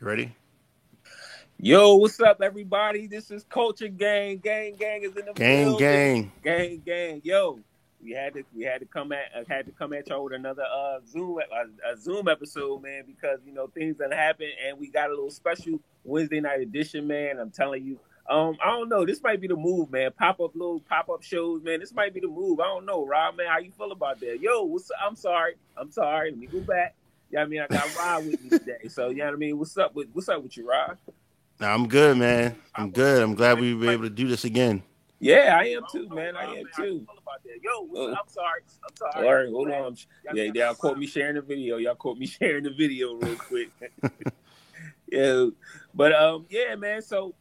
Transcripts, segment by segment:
You ready? Yo, what's up, everybody? This is Culture Gang. Gang, gang is in the gang, building. gang, gang, gang. Yo, we had to we had to come at uh, had to come at y'all with another uh Zoom a, a Zoom episode, man, because you know things that happen, and we got a little special Wednesday night edition, man. I'm telling you. Um, I don't know. This might be the move, man. Pop up little pop up shows, man. This might be the move. I don't know, Rob, man. How you feel about that? Yo, what's I'm sorry. I'm sorry. Let me go back. Yeah, I mean, I got Rob with me today. So, you know what I mean? What's up with what's up with you, Rob? I'm good, man. I'm good. I'm glad we were able to do this again. Yeah, I am too, man. I am too. Yo, I'm sorry. I'm sorry. All right, hold on. Yeah, y'all caught me sharing the video. Y'all caught me sharing the video real quick. yeah, but um, yeah, man. So,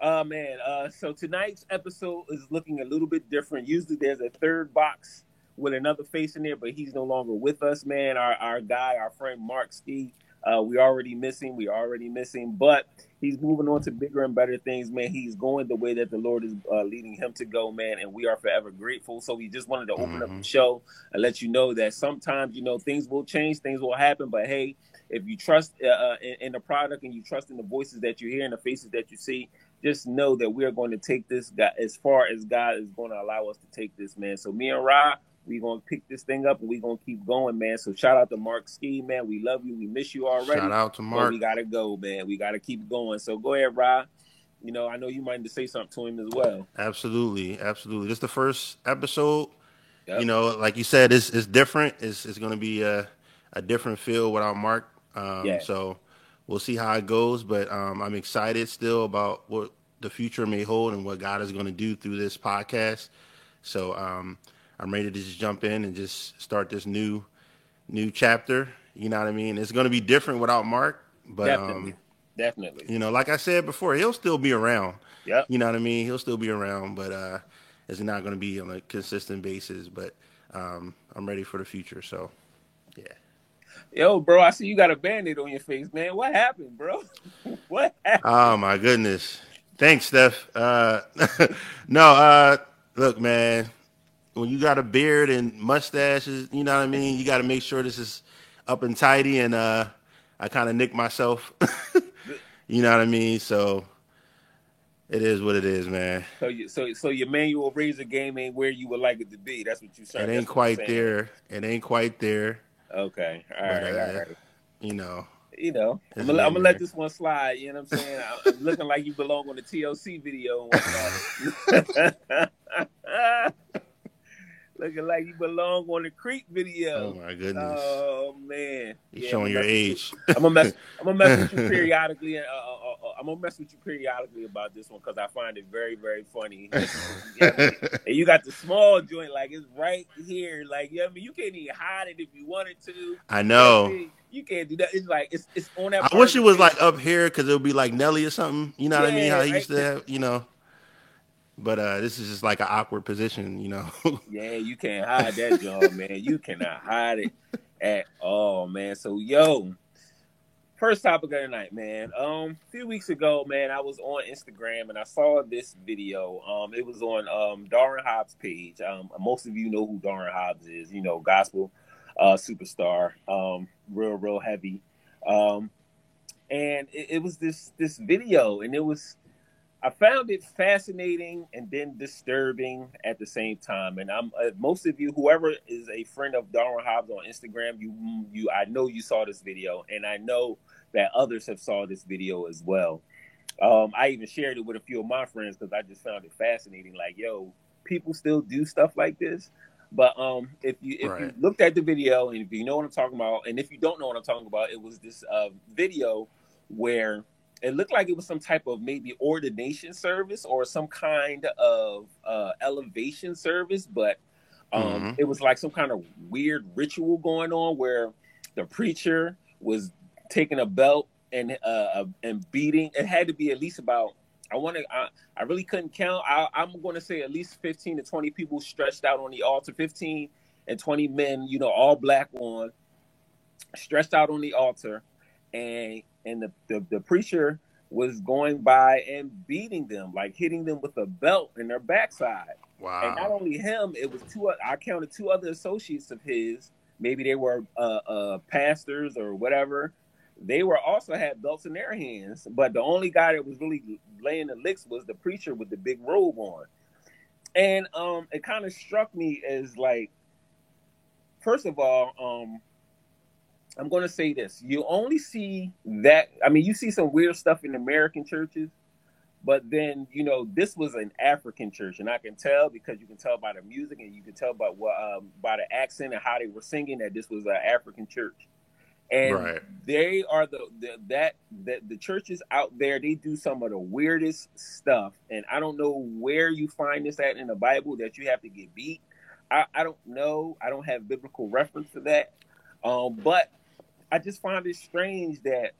uh, man. Uh, so tonight's episode is looking a little bit different. Usually, there's a third box with another face in there, but he's no longer with us, man. Our our guy, our friend Mark Ski. Uh, we already missing. We already missing, but he's moving on to bigger and better things, man. He's going the way that the Lord is uh, leading him to go, man, and we are forever grateful. So we just wanted to open mm-hmm. up the show and let you know that sometimes, you know, things will change, things will happen, but hey, if you trust uh, uh, in, in, the product and you trust in the voices that you hear and the faces that you see, just know that we are going to take this guy as far as God is going to allow us to take this, man. So me and Ra, we're gonna pick this thing up and we're gonna keep going, man. So shout out to Mark Ski, man. We love you. We miss you already. Shout out to Mark. we gotta go, man. We gotta keep going. So go ahead, Rob. You know, I know you might need to say something to him as well. Absolutely, absolutely. This is the first episode. Yep. You know, like you said, it's it's different. It's it's gonna be a a different feel without Mark. Um, yeah. So we'll see how it goes. But um, I'm excited still about what the future may hold and what God is going to do through this podcast. So um, I'm ready to just jump in and just start this new new chapter. You know what I mean? It's going to be different without Mark, but definitely, um, definitely. You know, like I said before, he'll still be around. Yeah. You know what I mean? He'll still be around, but uh, it's not going to be on a consistent basis. But um, I'm ready for the future. So, yeah. Yo, bro, I see you got a band-aid on your face, man. What happened, bro? what happened? Oh my goodness. Thanks, Steph. Uh, no, uh, look, man when you got a beard and mustaches, you know what I mean. You got to make sure this is up and tidy, and uh, I kind of nick myself. you know what I mean? So it is what it is, man. So, you, so, so your manual razor game ain't where you would like it to be. That's what you said. It ain't quite there. It ain't quite there. Okay, all right, but, uh, all right. You know. You know, I'm gonna, I'm gonna, let this one slide. You know what I'm saying? I'm looking like you belong on the TLC video. Looking like you belong on the Creek video. Oh my goodness. Oh man. You're yeah, showing your age. I'm gonna mess. I'm gonna mess with you periodically. Uh, uh, uh, uh, I'm gonna mess with you periodically about this one because I find it very, very funny. yeah, and you got the small joint, like it's right here. Like, yeah, I mean, you can't even hide it if you wanted to. I know. You, know you can't do that. It's like it's it's on that. I wish it was like up here because it would be like Nelly or something. You know yeah, what I mean? How he used to have, you know. But uh, this is just like an awkward position, you know. yeah, you can't hide that, job, man. You cannot hide it at all, man. So, yo, first topic of the night, man. Um, a few weeks ago, man, I was on Instagram and I saw this video. Um, it was on um Darwin Hobbs' page. Um, most of you know who Darwin Hobbs is. You know, gospel uh superstar. Um, real, real heavy. Um, and it, it was this this video, and it was I found it fascinating and then disturbing at the same time. And I'm uh, most of you, whoever is a friend of Darwin Hobbs on Instagram, you you I know you saw this video, and I know that others have saw this video as well. Um, I even shared it with a few of my friends because I just found it fascinating. Like, yo, people still do stuff like this. But um, if you if right. you looked at the video and if you know what I'm talking about, and if you don't know what I'm talking about, it was this uh, video where it looked like it was some type of maybe ordination service or some kind of uh, elevation service, but um, mm-hmm. it was like some kind of weird ritual going on where the preacher was taking a belt and uh, and beating. It had to be at least about. I want to. I, I, really couldn't count. I, I'm going to say at least 15 to 20 people stretched out on the altar. 15 and 20 men, you know, all black on, stretched out on the altar, and and the, the, the preacher was going by and beating them, like hitting them with a belt in their backside. Wow. And not only him, it was two, I counted two other associates of his. Maybe they were uh, uh, pastors or whatever. they were also had belts in their hands, but the only guy that was really laying the licks was the preacher with the big robe on. And um, it kind of struck me as like, first of all, um, I'm going to say this: you only see that. I mean, you see some weird stuff in American churches, but then you know this was an African church, and I can tell because you can tell by the music and you can tell by what um, by the accent and how they were singing that this was an African church and right. they are the, the that that the churches out there they do some of the weirdest stuff and i don't know where you find this at in the bible that you have to get beat i, I don't know i don't have biblical reference to that um, but i just find it strange that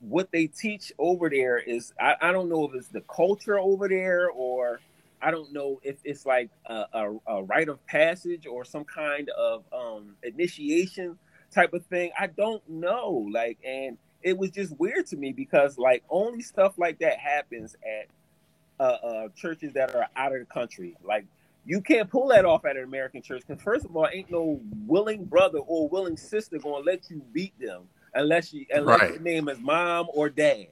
what they teach over there is I, I don't know if it's the culture over there or I don't know if it's like a, a, a rite of passage or some kind of um, initiation type of thing. I don't know. Like, and it was just weird to me because like only stuff like that happens at uh, uh, churches that are out of the country. Like, you can't pull that off at an American church because first of all, ain't no willing brother or willing sister gonna let you beat them unless you unless right. your name is mom or dad.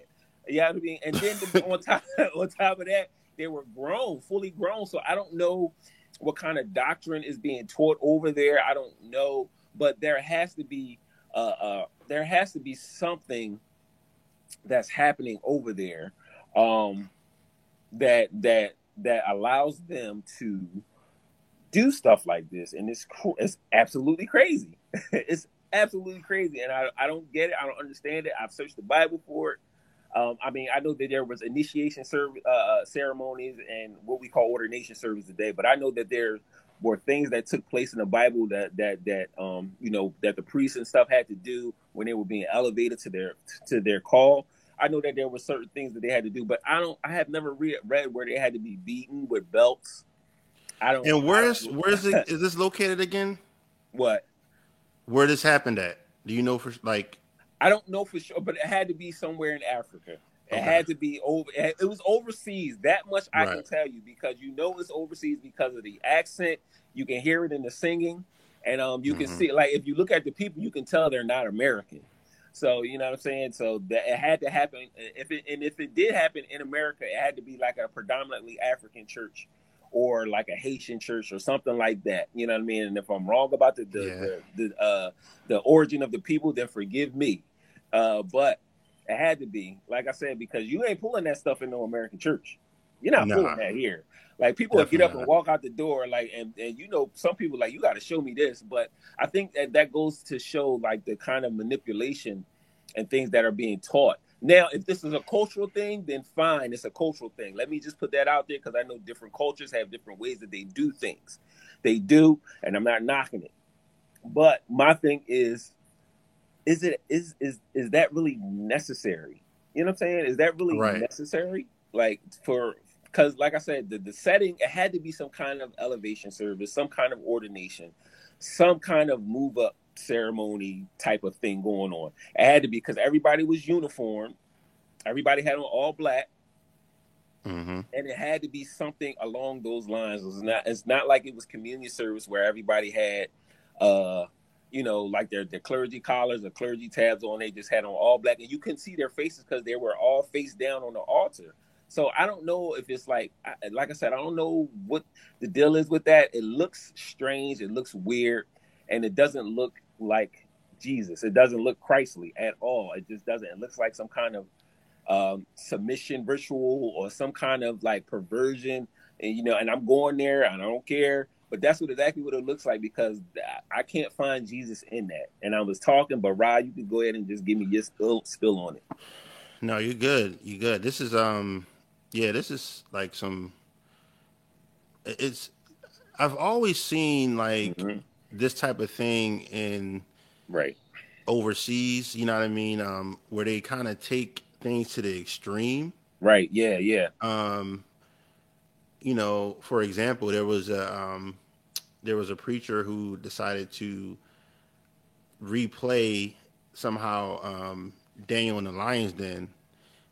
You know what I mean? And then on top on top of that, they were grown, fully grown. So I don't know what kind of doctrine is being taught over there. I don't know but there has to be uh, uh, there has to be something that's happening over there um, that that that allows them to do stuff like this, and it's it's absolutely crazy. it's absolutely crazy, and I, I don't get it. I don't understand it. I've searched the Bible for it. Um, I mean, I know that there was initiation serv- uh, uh ceremonies and what we call ordination service today, but I know that there were things that took place in the Bible that that that um you know that the priests and stuff had to do when they were being elevated to their to their call. I know that there were certain things that they had to do, but I don't. I have never read read where they had to be beaten with belts. I don't. And where's where's it? Is this located again? What? Where this happened at? Do you know for like? I don't know for sure, but it had to be somewhere in Africa. It okay. had to be over. It was overseas. That much I right. can tell you because you know it's overseas because of the accent. You can hear it in the singing, and um, you mm-hmm. can see like if you look at the people, you can tell they're not American. So you know what I'm saying. So that it had to happen. If it and if it did happen in America, it had to be like a predominantly African church or like a Haitian church or something like that. You know what I mean? And if I'm wrong about the the yeah. the, the, uh, the origin of the people, then forgive me. Uh, but it had to be, like I said, because you ain't pulling that stuff in no American church. You're not nah. pulling that here. Like people will get up and walk out the door, like, and, and you know, some people like you got to show me this, but I think that that goes to show like the kind of manipulation and things that are being taught. Now, if this is a cultural thing, then fine, it's a cultural thing. Let me just put that out there because I know different cultures have different ways that they do things. They do, and I'm not knocking it. But my thing is is it is is is that really necessary? You know what I'm saying? Is that really right. necessary? Like for because like I said, the, the setting it had to be some kind of elevation service, some kind of ordination, some kind of move up ceremony type of thing going on. It had to be because everybody was uniform, everybody had on all black. Mm-hmm. And it had to be something along those lines. It was not. It's not like it was communion service where everybody had uh you know, like their, their clergy collars or clergy tabs on. They just had on all black, and you couldn't see their faces because they were all face down on the altar. So I don't know if it's like, like I said, I don't know what the deal is with that. It looks strange. It looks weird, and it doesn't look like Jesus. It doesn't look Christly at all. It just doesn't. It looks like some kind of um, submission ritual or some kind of like perversion. And you know, and I'm going there, and I don't care but that's what exactly what it looks like because I can't find Jesus in that. And I was talking, but Rod, you can go ahead and just give me your spill, spill on it. No, you're good. You're good. This is um, yeah, this is like some. It's I've always seen like mm-hmm. this type of thing in right overseas. You know what I mean? Um, where they kind of take things to the extreme. Right. Yeah. Yeah. Um, you know, for example, there was a um, there was a preacher who decided to replay somehow um, Daniel in the Lion's Den.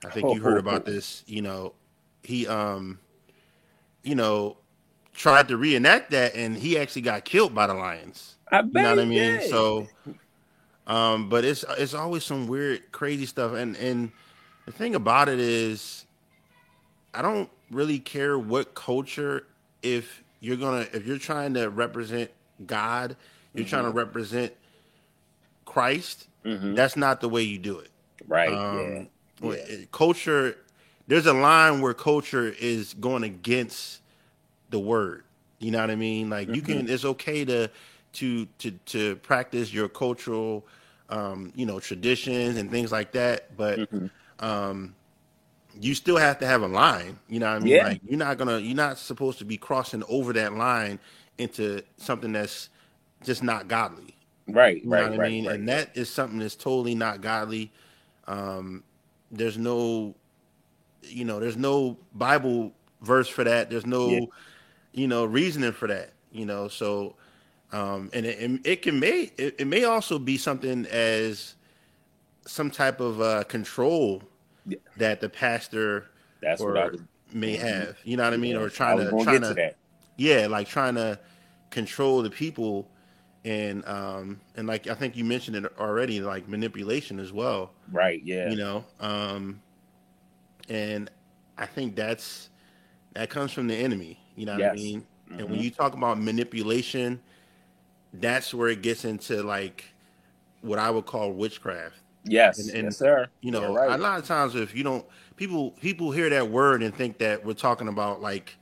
I think you heard about this. You know, he um, you know, tried to reenact that, and he actually got killed by the lions. I bet you know what I mean. Did. So, Um, but it's it's always some weird, crazy stuff. And and the thing about it is, I don't really care what culture. If you're gonna, if you're trying to represent God, you're mm-hmm. trying to represent Christ. Mm-hmm. That's not the way you do it. Right. Um, yeah. yeah. Culture. There's a line where culture is going against the word. You know what I mean? Like mm-hmm. you can. It's okay to to to to practice your cultural um, you know, traditions and things like that. But mm-hmm. um, you still have to have a line. You know what I mean? Yeah. Like you're not gonna you're not supposed to be crossing over that line into something that's just not godly. Right, you know right, what I mean? Right, and that is something that's totally not godly. Um, there's no you know, there's no Bible verse for that. There's no, yeah. you know, reasoning for that. You know, so um, and it, it can may it, it, may also be something as some type of uh, control yeah. that the pastor that's or what I may have. You know what I mean? Yeah. Or trying to trying to, to yeah, like trying to control the people and um and like I think you mentioned it already, like manipulation as well. Right. Yeah. You know, um, and I think that's that comes from the enemy. You know what yes. I mean? Mm-hmm. And when mm-hmm. you talk about manipulation that's where it gets into like what I would call witchcraft. Yes, and, and yes, sir. You know, right. a lot of times if you don't, people people hear that word and think that we're talking about like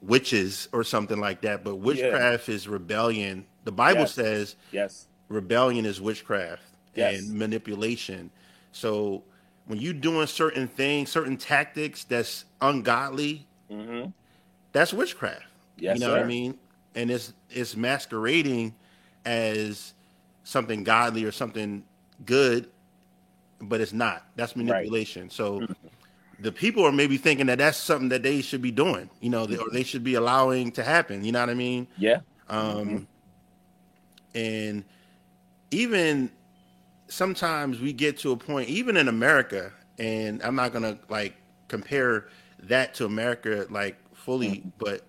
witches or something like that. But witchcraft yeah. is rebellion. The Bible yes. says yes, rebellion is witchcraft yes. and manipulation. So when you're doing certain things, certain tactics that's ungodly, mm-hmm. that's witchcraft. Yes, you know sir. what I mean? and it's it's masquerading as something godly or something good, but it's not. That's manipulation. Right. So mm-hmm. the people are maybe thinking that that's something that they should be doing, you know, or they should be allowing to happen. You know what I mean? Yeah. Um, mm-hmm. and even sometimes we get to a point, even in America, and I'm not gonna like compare that to America like fully, mm-hmm. but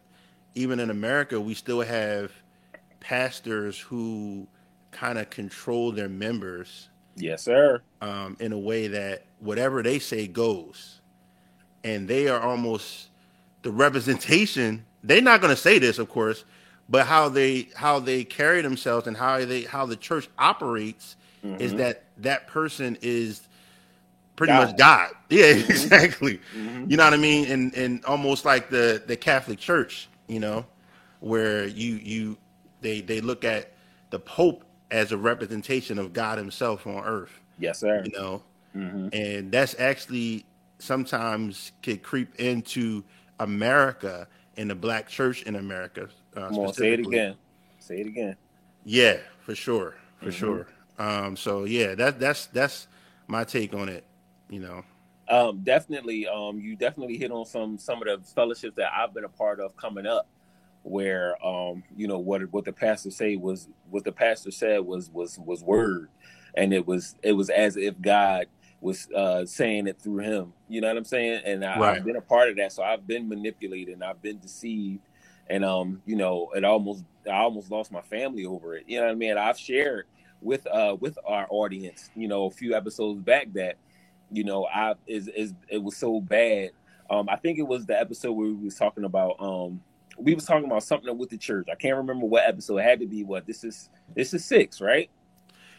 even in America, we still have pastors who kind of control their members. Yes, sir. Um, in a way that whatever they say goes, and they are almost the representation. They're not going to say this, of course, but how they how they carry themselves and how they how the church operates mm-hmm. is that that person is pretty God. much God. Yeah, mm-hmm. exactly. Mm-hmm. You know what I mean? And and almost like the the Catholic Church you know, where you you they they look at the Pope as a representation of God Himself on earth. Yes, sir. You know, mm-hmm. and that's actually sometimes could creep into America and the Black Church in America. Uh, Come on, say it again. Say it again. Yeah, for sure, for mm-hmm. sure. Um, so yeah, that that's that's my take on it. You know. Um, definitely, um, you definitely hit on some some of the fellowships that I've been a part of coming up, where um, you know what what the pastor say was what the pastor said was was was word, and it was it was as if God was uh, saying it through him. You know what I'm saying? And I, right. I've been a part of that, so I've been manipulated and I've been deceived, and um, you know, it almost I almost lost my family over it. You know what I mean? I've shared with uh with our audience, you know, a few episodes back that you know, I is is it was so bad. Um, I think it was the episode where we was talking about um we was talking about something with the church. I can't remember what episode. It had to be what this is this is six, right?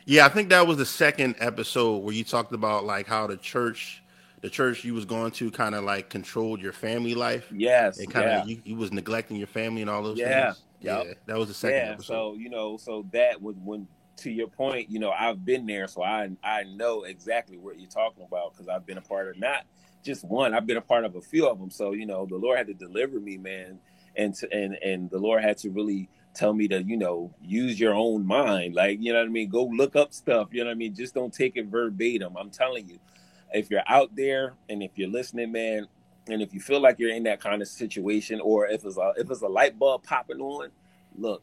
Yeah, I think that was the second episode where you talked about like how the church the church you was going to kind of like controlled your family life. Yes. And kind of yeah. you, you was neglecting your family and all those yeah. things. Yep. Yeah. That was the second yeah, episode. So, you know, so that was when to your point, you know, I've been there, so I I know exactly what you're talking about because I've been a part of not just one, I've been a part of a few of them. So you know, the Lord had to deliver me, man, and to, and and the Lord had to really tell me to you know use your own mind, like you know what I mean. Go look up stuff, you know what I mean. Just don't take it verbatim. I'm telling you, if you're out there and if you're listening, man, and if you feel like you're in that kind of situation, or if it's a if it's a light bulb popping on, look,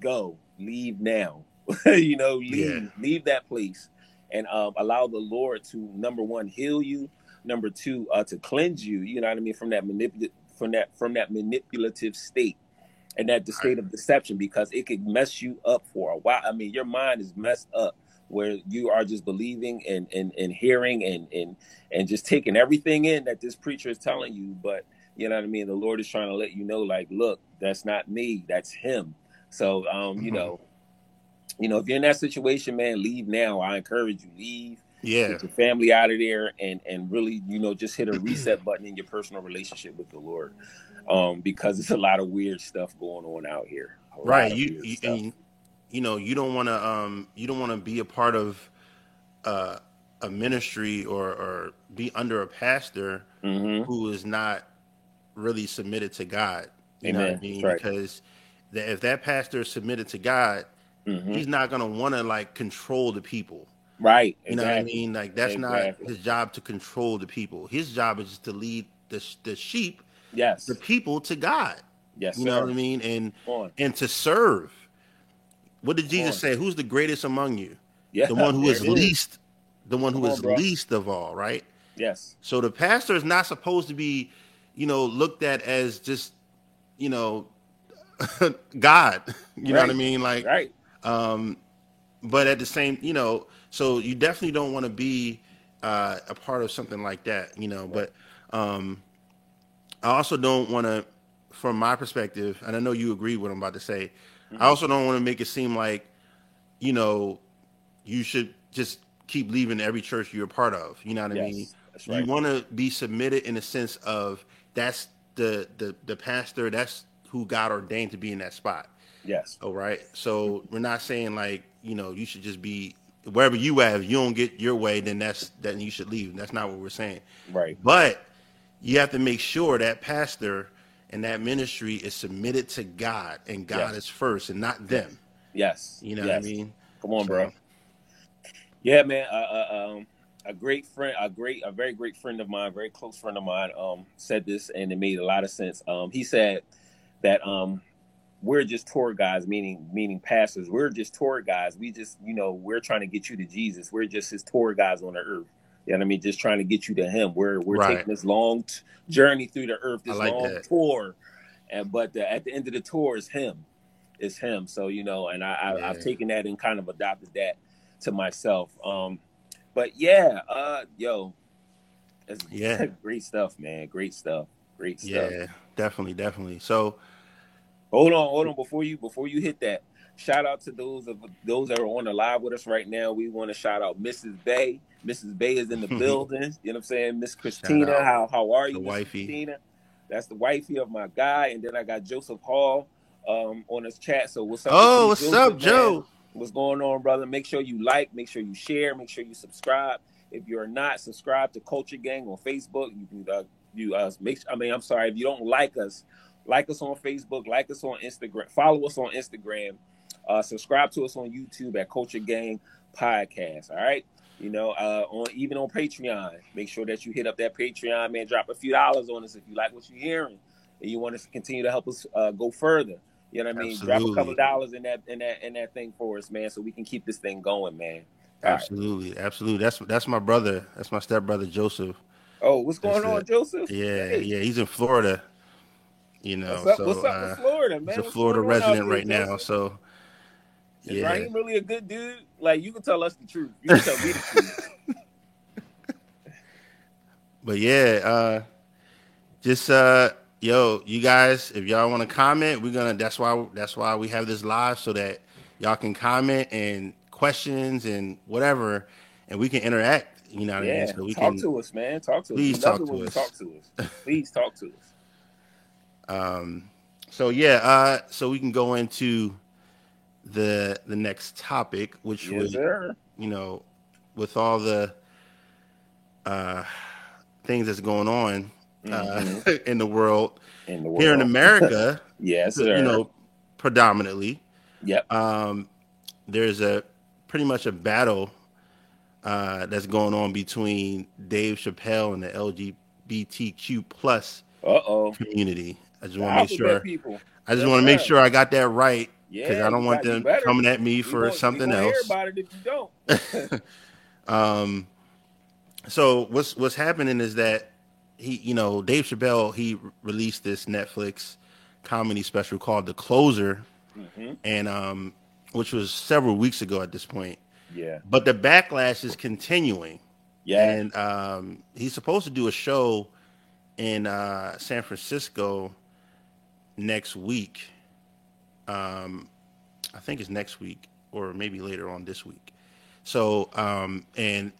go, leave now you know, leave yeah. leave that place and um, allow the Lord to number one heal you, number two uh, to cleanse you. You know what I mean from that manipulative from that from that manipulative state and that the state of deception because it could mess you up for a while. I mean, your mind is messed up where you are just believing and and, and hearing and and and just taking everything in that this preacher is telling you but you know what i mean the lord is trying to let you know like look that's not me that's him so um mm-hmm. you know you know if you're in that situation man leave now i encourage you leave yeah get your family out of there and and really you know just hit a reset button in your personal relationship with the lord um because it's a lot of weird stuff going on out here right you, you you know you don't want to um you don't want to be a part of uh, a ministry or or be under a pastor mm-hmm. who is not really submitted to God. You Amen. know what I mean? Right. Because if that pastor is submitted to God, mm-hmm. he's not gonna want to like control the people. Right. You exactly. know what I mean? Like that's exactly. not his job to control the people. His job is just to lead the the sheep, yes, the people to God. Yes, you know what I mean, and and to serve. What did Jesus say? Who's the greatest among you? Yeah, the one who is least, the one who is on, least of all, right? Yes. So the pastor is not supposed to be, you know, looked at as just, you know, God. You right. know what I mean? Like, right. Um, but at the same, you know, so you definitely don't want to be uh, a part of something like that, you know. But um, I also don't want to, from my perspective, and I know you agree with what I'm about to say. Mm-hmm. I also don't want to make it seem like, you know, you should just keep leaving every church you're a part of. You know what yes, I mean? Right. You want to be submitted in the sense of that's the the the pastor. That's who God ordained to be in that spot. Yes. All right. So we're not saying like you know you should just be wherever you have. You don't get your way, then that's then you should leave. That's not what we're saying. Right. But you have to make sure that pastor and that ministry is submitted to God and God yes. is first and not them. Yes. You know yes. what I mean? Come on, so, bro. Yeah, man. Uh, uh, um, a great friend, a great, a very great friend of mine, very close friend of mine, um, said this, and it made a lot of sense. Um, he said that um, we're just tour guys, meaning meaning pastors. We're just tour guys. We just, you know, we're trying to get you to Jesus. We're just his tour guys on the earth. You know what I mean? Just trying to get you to Him. We're we're right. taking this long t- journey through the earth, this like long that. tour, and but the, at the end of the tour is Him, is Him. So you know, and I, I have taken that and kind of adopted that to myself. Um, but yeah, uh, yo, yeah, great stuff, man. Great stuff. Great stuff. Yeah, definitely, definitely. So, hold on, hold on. Before you before you hit that, shout out to those of those that are on the live with us right now. We want to shout out Mrs. Bay. Mrs. Bay is in the building. You know what I'm saying? Miss Christina, how how are you, Miss Christina? That's the wifey of my guy. And then I got Joseph Hall um, on his chat. So what's up? Oh, what's Joseph, up, Joe? What's going on, brother? Make sure you like, make sure you share, make sure you subscribe. If you're not subscribed to Culture Gang on Facebook, you can uh, you uh, make. I mean, I'm sorry if you don't like us, like us on Facebook, like us on Instagram, follow us on Instagram, uh, subscribe to us on YouTube at Culture Gang Podcast. All right. You know, uh, on even on Patreon, make sure that you hit up that Patreon, man. Drop a few dollars on us if you like what you're hearing and you want us to continue to help us uh, go further. You know what I mean? Absolutely. Drop a couple dollars in that in that in that thing for us, man, so we can keep this thing going, man. All absolutely, right. absolutely. That's that's my brother. That's my stepbrother Joseph. Oh, what's going that's on, it. Joseph? Yeah, hey. yeah. He's in Florida. You know, what's up, so, what's up uh, Florida, man? He's a Florida resident right now, so is yeah. Raheem really a good dude? Like you can tell us the truth. You can tell me the truth. but yeah, uh just uh yo, you guys, if y'all want to comment, we're gonna that's why that's why we have this live so that y'all can comment and questions and whatever and we can interact. You know what yeah. I mean? So we talk can, to us, man. Talk to please us. Talk to us. talk to us. Please talk to us. Um so yeah, uh so we can go into the the next topic, which yes, was sir. you know, with all the uh, things that's going on uh, mm-hmm. uh, in the world, in the world. here in America. yes, sir. you know, predominantly. Yep. Um, there's a pretty much a battle uh, that's going on between Dave Chappelle and the LGBTQ plus community. I just want to make sure. People. I just want to make sure I got that right because yeah, I don't want them coming at me for something else. about it if you don't. um, so what's what's happening is that he, you know, Dave Chappelle he released this Netflix comedy special called The Closer, mm-hmm. and um, which was several weeks ago at this point. Yeah. But the backlash is continuing. Yeah. And um, he's supposed to do a show in uh, San Francisco next week. Um, I think it's next week or maybe later on this week. So, um, and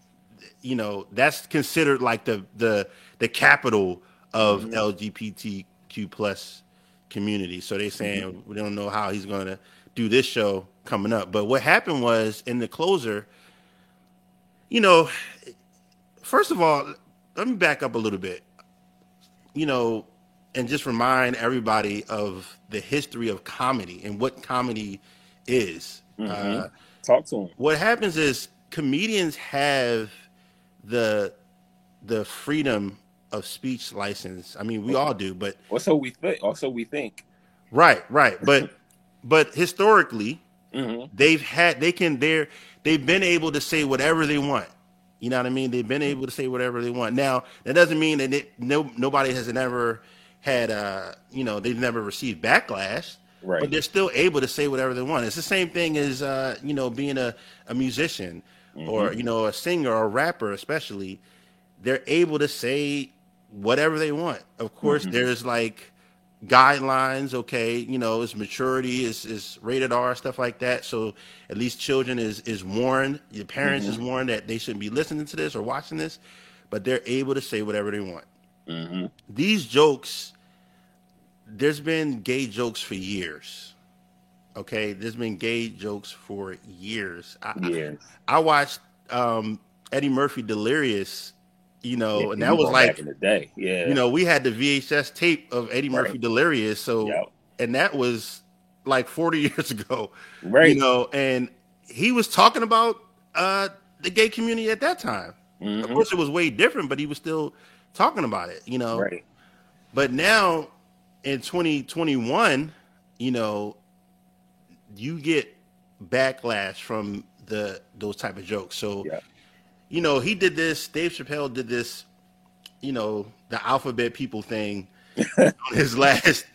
you know, that's considered like the the the capital of mm-hmm. LGBTQ plus community. So they're saying mm-hmm. we don't know how he's going to do this show coming up. But what happened was in the closer, you know, first of all, let me back up a little bit. You know, and just remind everybody of the history of comedy and what comedy is. Mm-hmm. Uh, Talk to them. What happens is comedians have the the freedom of speech license. I mean, we all do, but also we think. Also we think. Right, right, but but historically, mm-hmm. they've had they can they're they've been able to say whatever they want. You know what I mean? They've been able to say whatever they want. Now that doesn't mean that it, no nobody has ever had uh you know they've never received backlash. Right. But they're still able to say whatever they want. It's the same thing as uh, you know being a, a musician mm-hmm. or you know a singer or a rapper, especially. They're able to say whatever they want. Of course, mm-hmm. there's like guidelines. Okay, you know, it's maturity, is is rated R, stuff like that. So at least children is is warned. Your parents mm-hmm. is warned that they shouldn't be listening to this or watching this, but they're able to say whatever they want. Mm-hmm. These jokes there's been gay jokes for years. Okay, there's been gay jokes for years. I, years. I, I watched um, Eddie Murphy Delirious, you know, yeah, and that was like in the day. Yeah, you know, we had the VHS tape of Eddie Murphy right. Delirious, so yep. and that was like 40 years ago, right? You know, and he was talking about uh, the gay community at that time. Mm-hmm. Of course, it was way different, but he was still talking about it. You know, right? But now in 2021, you know, you get backlash from the those type of jokes. So, yeah. you know, he did this. Dave Chappelle did this. You know, the alphabet people thing on his last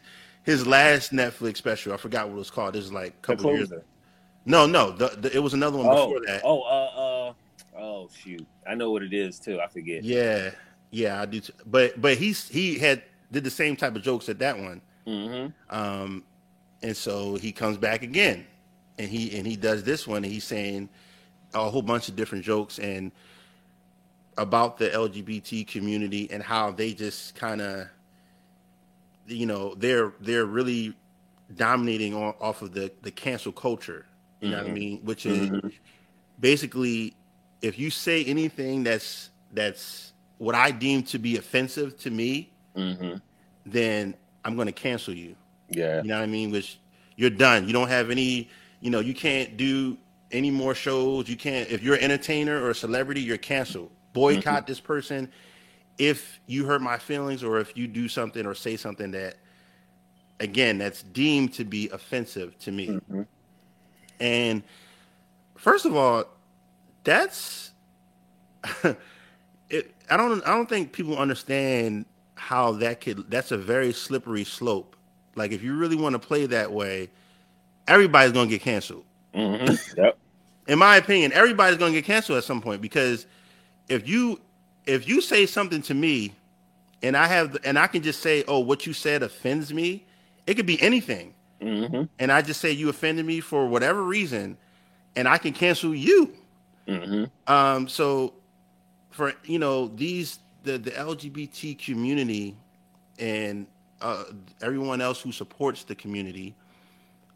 his last Netflix special. I forgot what it was called. This is like a couple years. ago. No, no, the, the, it was another one oh, before that. Oh, uh, uh, oh, shoot, I know what it is too. I forget. Yeah, yeah, I do. Too. But but he's he had did the same type of jokes at that one. Mm-hmm. Um, and so he comes back again, and he and he does this one. And he's saying a whole bunch of different jokes and about the LGBT community and how they just kind of, you know, they're they're really dominating on, off of the the cancel culture. You mm-hmm. know what I mm-hmm. mean? Which is mm-hmm. basically if you say anything that's that's what I deem to be offensive to me, mm-hmm. then I'm going to cancel you. Yeah. You know what I mean? Which you're done. You don't have any, you know, you can't do any more shows. You can't, if you're an entertainer or a celebrity, you're canceled. Boycott mm-hmm. this person if you hurt my feelings or if you do something or say something that, again, that's deemed to be offensive to me. Mm-hmm. And first of all, that's, it, I don't, I don't think people understand how that could that's a very slippery slope. Like if you really want to play that way, everybody's gonna get canceled. Mm-hmm. Yep. In my opinion, everybody's gonna get canceled at some point because if you if you say something to me and I have and I can just say, oh, what you said offends me, it could be anything. Mm-hmm. And I just say you offended me for whatever reason, and I can cancel you. Mm-hmm. Um, so for you know these the the LGBT community and uh, everyone else who supports the community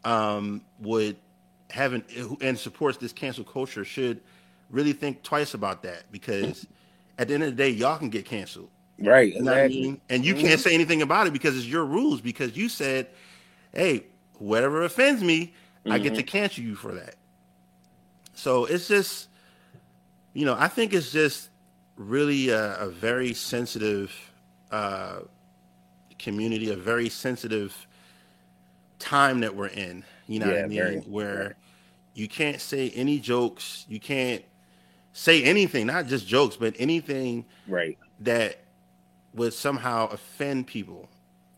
um, would have an and supports this cancel culture should really think twice about that because at the end of the day, y'all can get canceled. Right. You know exactly. I mean? And you mm-hmm. can't say anything about it because it's your rules because you said, hey, whatever offends me, mm-hmm. I get to mm-hmm. cancel you for that. So it's just, you know, I think it's just really a, a very sensitive uh, community, a very sensitive time that we're in. You know yeah, what I mean? Very, Where very. you can't say any jokes, you can't say anything, not just jokes, but anything right that would somehow offend people.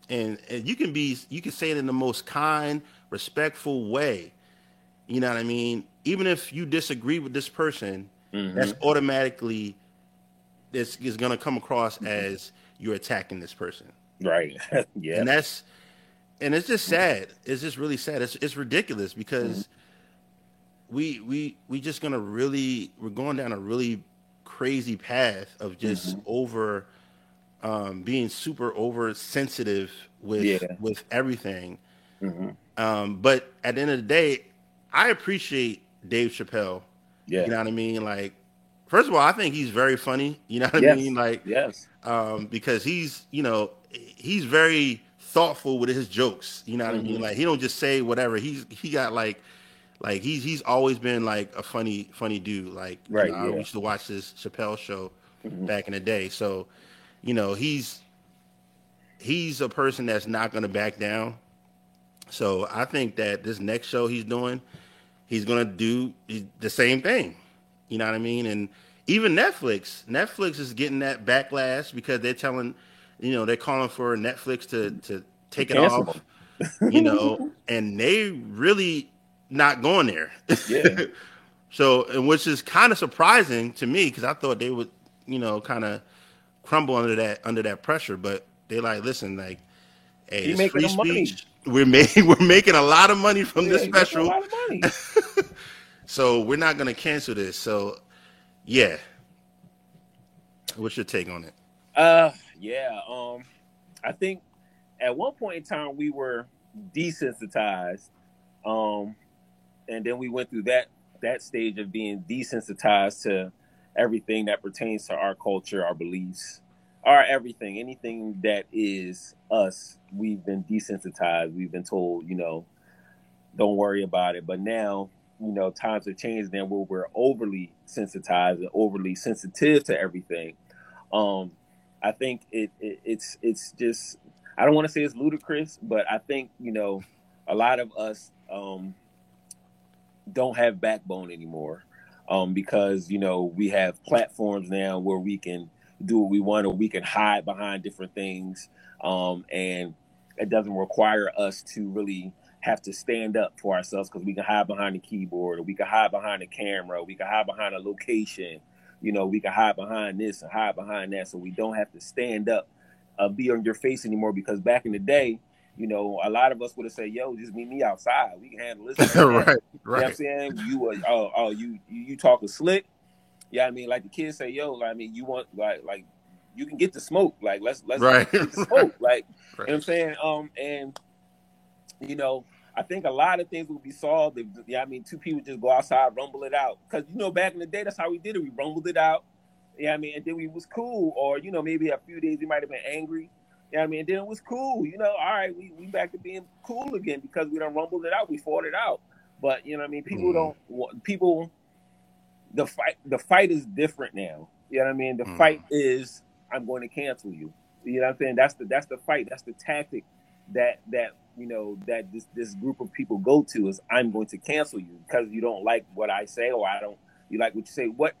And, and you can be you can say it in the most kind, respectful way. You know what I mean? even if you disagree with this person, mm-hmm. that's automatically this is going to come across mm-hmm. as you're attacking this person. Right. yeah. And that's and it's just sad. It's just really sad. It's it's ridiculous because mm-hmm. we we we just gonna really we're going down a really crazy path of just mm-hmm. over um, being super oversensitive with yeah. with everything. Mm-hmm. Um, but at the end of the day, I appreciate Dave Chappelle. Yeah. You know what I mean? Like, first of all, I think he's very funny. You know what yes. I mean? Like, yes. Um, because he's, you know, he's very thoughtful with his jokes. You know what mm-hmm. I mean? Mm-hmm. Like, he don't just say whatever. He's he got like, like he's he's always been like a funny funny dude. Like, right. You know, yeah. I used to watch this Chappelle show mm-hmm. back in the day. So, you know, he's he's a person that's not going to back down. So I think that this next show he's doing he's gonna do the same thing. You know what I mean? And even Netflix, Netflix is getting that backlash because they're telling, you know, they're calling for Netflix to to take it off. you know, and they really not going there. Yeah. so, and which is kind of surprising to me because I thought they would, you know, kind of crumble under that under that pressure. But they like, listen, like, hey, it's free speech. Money we're making we're making a lot of money from yeah, this special. so we're not gonna cancel this. So yeah. What's your take on it? Uh yeah. Um I think at one point in time we were desensitized. Um and then we went through that that stage of being desensitized to everything that pertains to our culture, our beliefs, our everything, anything that is us, we've been desensitized. We've been told, you know, don't worry about it. But now, you know, times have changed and where we're overly sensitized and overly sensitive to everything. Um, I think it, it it's it's just I don't want to say it's ludicrous, but I think, you know, a lot of us um don't have backbone anymore. Um, because, you know, we have platforms now where we can do what we want, or we can hide behind different things. Um, and it doesn't require us to really have to stand up for ourselves because we can hide behind the keyboard, or we can hide behind the camera, we can hide behind a location. You know, we can hide behind this and hide behind that, so we don't have to stand up, uh, be on your face anymore. Because back in the day, you know, a lot of us would have said, "Yo, just meet me outside. We can handle this." right, right. You know I'm saying you, uh, oh, oh, you, you, you talking slick. Yeah, I mean, like the kids say, yo, like, I mean, you want like like you can get the smoke. Like let's let's right. smoke. Like right. you know what I'm saying? Um and you know, I think a lot of things will be solved if yeah, I mean two people just go outside, rumble it out. Cause you know, back in the day that's how we did it. We rumbled it out. Yeah, I mean, and then we was cool. Or, you know, maybe a few days we might have been angry. Yeah, I mean, and then it was cool. You know, all right, we, we back to being cool again because we done rumbled it out, we fought it out. But you know, I mean, people mm. don't people the fight the fight is different now. You know what I mean? The mm. fight is I'm going to cancel you. You know what I'm saying? That's the that's the fight. That's the tactic that that you know that this this group of people go to is I'm going to cancel you because you don't like what I say or I don't you like what you say. What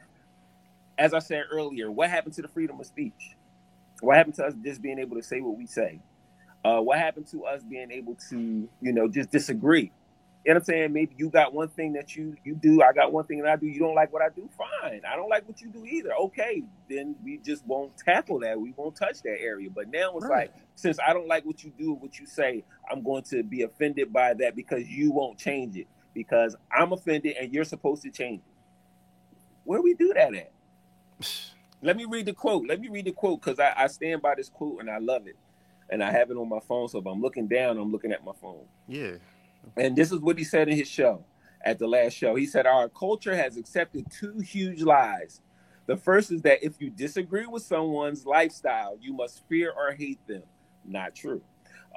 as I said earlier, what happened to the freedom of speech? What happened to us just being able to say what we say? Uh, what happened to us being able to, you know, just disagree? You know what I'm saying? Maybe you got one thing that you you do, I got one thing that I do. You don't like what I do, fine. I don't like what you do either. Okay, then we just won't tackle that. We won't touch that area. But now it's right. like, since I don't like what you do, what you say, I'm going to be offended by that because you won't change it. Because I'm offended and you're supposed to change it. Where we do that at? Let me read the quote. Let me read the quote because I, I stand by this quote and I love it. And I have it on my phone. So if I'm looking down, I'm looking at my phone. Yeah. And this is what he said in his show at the last show. He said, Our culture has accepted two huge lies. The first is that if you disagree with someone's lifestyle, you must fear or hate them. Not true.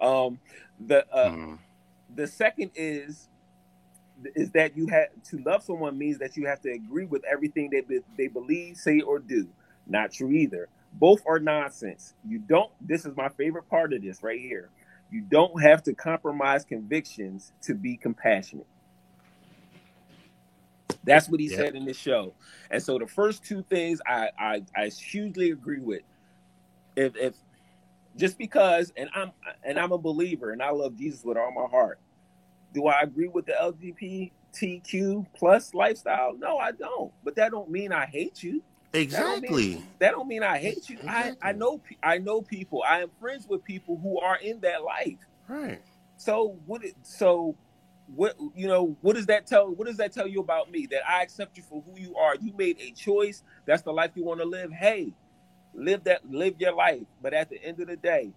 Um, the uh, mm. the second is is that you have to love someone means that you have to agree with everything they be, they believe, say, or do. Not true either. Both are nonsense. You don't. This is my favorite part of this right here. You don't have to compromise convictions to be compassionate. That's what he said in this show. And so the first two things I, I I hugely agree with. If if just because and I'm and I'm a believer and I love Jesus with all my heart. Do I agree with the LGBTQ plus lifestyle? No, I don't. But that don't mean I hate you. Exactly. That don't mean, that don't mean I hate you. Exactly. I, I know I know people. I am friends with people who are in that life. Right. So what? So what? You know what does that tell? What does that tell you about me? That I accept you for who you are. You made a choice. That's the life you want to live. Hey, live that. Live your life. But at the end of the day,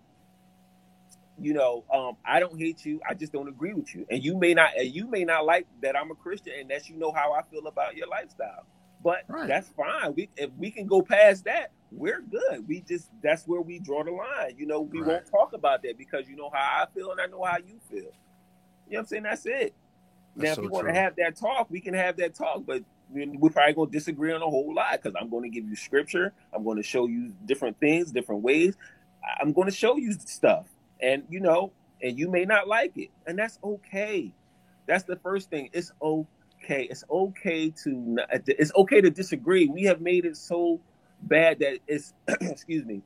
you know, um, I don't hate you. I just don't agree with you. And you may not. You may not like that I'm a Christian, and that you know how I feel about your lifestyle. But right. that's fine. We if we can go past that, we're good. We just that's where we draw the line. You know, we right. won't talk about that because you know how I feel and I know how you feel. You know what I'm saying? That's it. That's now, so if we want to have that talk, we can have that talk, but we're probably going to disagree on a whole lot because I'm going to give you scripture. I'm going to show you different things, different ways. I'm going to show you stuff, and you know, and you may not like it, and that's okay. That's the first thing. It's okay. It's okay to it's okay to disagree. We have made it so bad that it's excuse me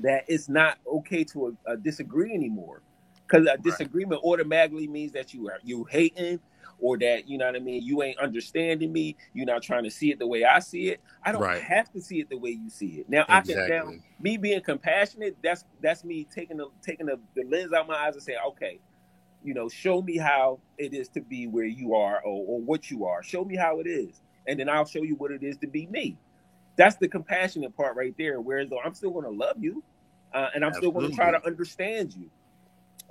that it's not okay to uh, disagree anymore because a disagreement right. automatically means that you are you hating or that you know what I mean you ain't understanding me you're not trying to see it the way I see it I don't right. have to see it the way you see it now exactly. I can now me being compassionate that's that's me taking the taking the, the lens out my eyes and saying okay you know show me how it is to be where you are or, or what you are show me how it is and then I'll show you what it is to be me that's the compassionate part right there. Whereas though I'm still going to love you, uh, and I'm Absolutely. still going to try to understand you.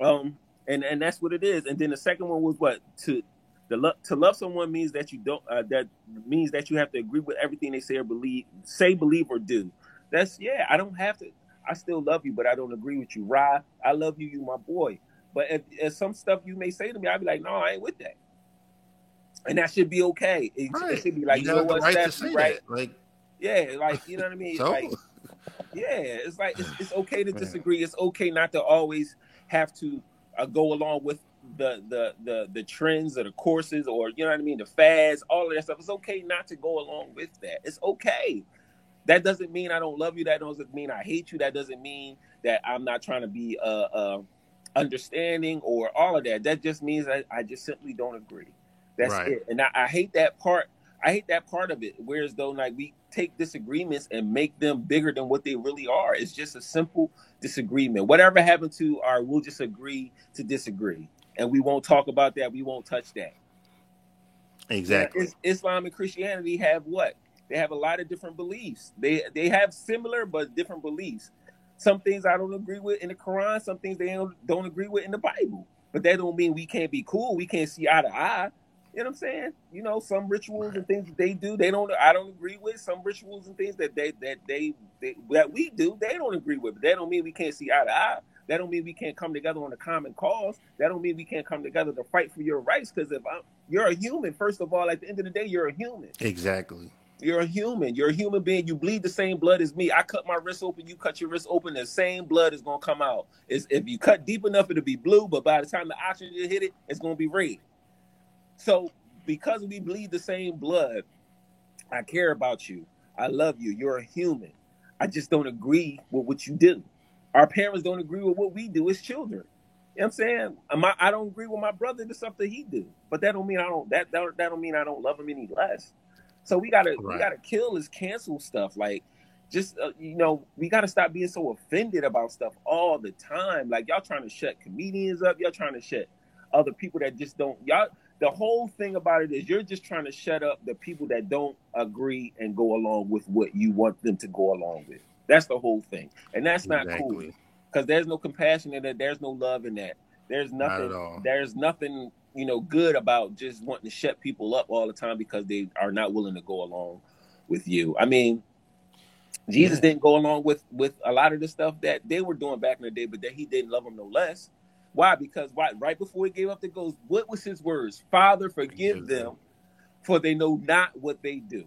Um, and and that's what it is. And then the second one was what to the lo- to love someone means that you don't uh, that means that you have to agree with everything they say or believe, say, believe, or do. That's yeah. I don't have to. I still love you, but I don't agree with you. Rye, I love you. You my boy. But if, if some stuff you may say to me, I'd be like, no, I ain't with that. And that should be okay. It, right. it should be like, you, you know what, right, right? That. Like yeah, like you know what I mean. so? Like, yeah, it's like it's, it's okay to disagree. It's okay not to always have to uh, go along with the the the the trends or the courses or you know what I mean, the fads, all of that stuff. It's okay not to go along with that. It's okay. That doesn't mean I don't love you. That doesn't mean I hate you. That doesn't mean that I'm not trying to be uh, uh understanding or all of that. That just means I, I just simply don't agree. That's right. it. And I, I hate that part I hate that part of it. Whereas though, like we take disagreements and make them bigger than what they really are. It's just a simple disagreement. Whatever happened to our, we'll just agree to disagree, and we won't talk about that. We won't touch that. Exactly. Islam and Christianity have what? They have a lot of different beliefs. They they have similar but different beliefs. Some things I don't agree with in the Quran. Some things they don't, don't agree with in the Bible. But that don't mean we can't be cool. We can't see eye to eye. You know what I'm saying? You know, some rituals and things that they do, they don't. I don't agree with some rituals and things that they that they, they that we do. They don't agree with. But that don't mean we can't see eye to eye. That don't mean we can't come together on a common cause. That don't mean we can't come together to fight for your rights. Because if I'm, you're a human, first of all, at the end of the day, you're a human. Exactly. You're a human. You're a human being. You bleed the same blood as me. I cut my wrist open. You cut your wrist open. The same blood is gonna come out. Is if you cut deep enough, it'll be blue. But by the time the oxygen hit it, it's gonna be red. So because we bleed the same blood, I care about you. I love you. You're a human. I just don't agree with what you do. Our parents don't agree with what we do as children. You know what I'm saying? I, I don't agree with my brother the stuff that he do, but that don't mean I don't that that, that don't mean I don't love him any less. So we gotta right. we gotta kill this cancel stuff. Like, just uh, you know, we gotta stop being so offended about stuff all the time. Like y'all trying to shut comedians up. Y'all trying to shut other people that just don't y'all the whole thing about it is you're just trying to shut up the people that don't agree and go along with what you want them to go along with. That's the whole thing, and that's not exactly. cool because there's no compassion in that. There's no love in that. There's nothing. There's nothing you know good about just wanting to shut people up all the time because they are not willing to go along with you. I mean, Jesus yeah. didn't go along with with a lot of the stuff that they were doing back in the day, but that he didn't love them no less. Why? Because why? Right before he gave up the ghost, what was his words? Father, forgive them, for they know not what they do.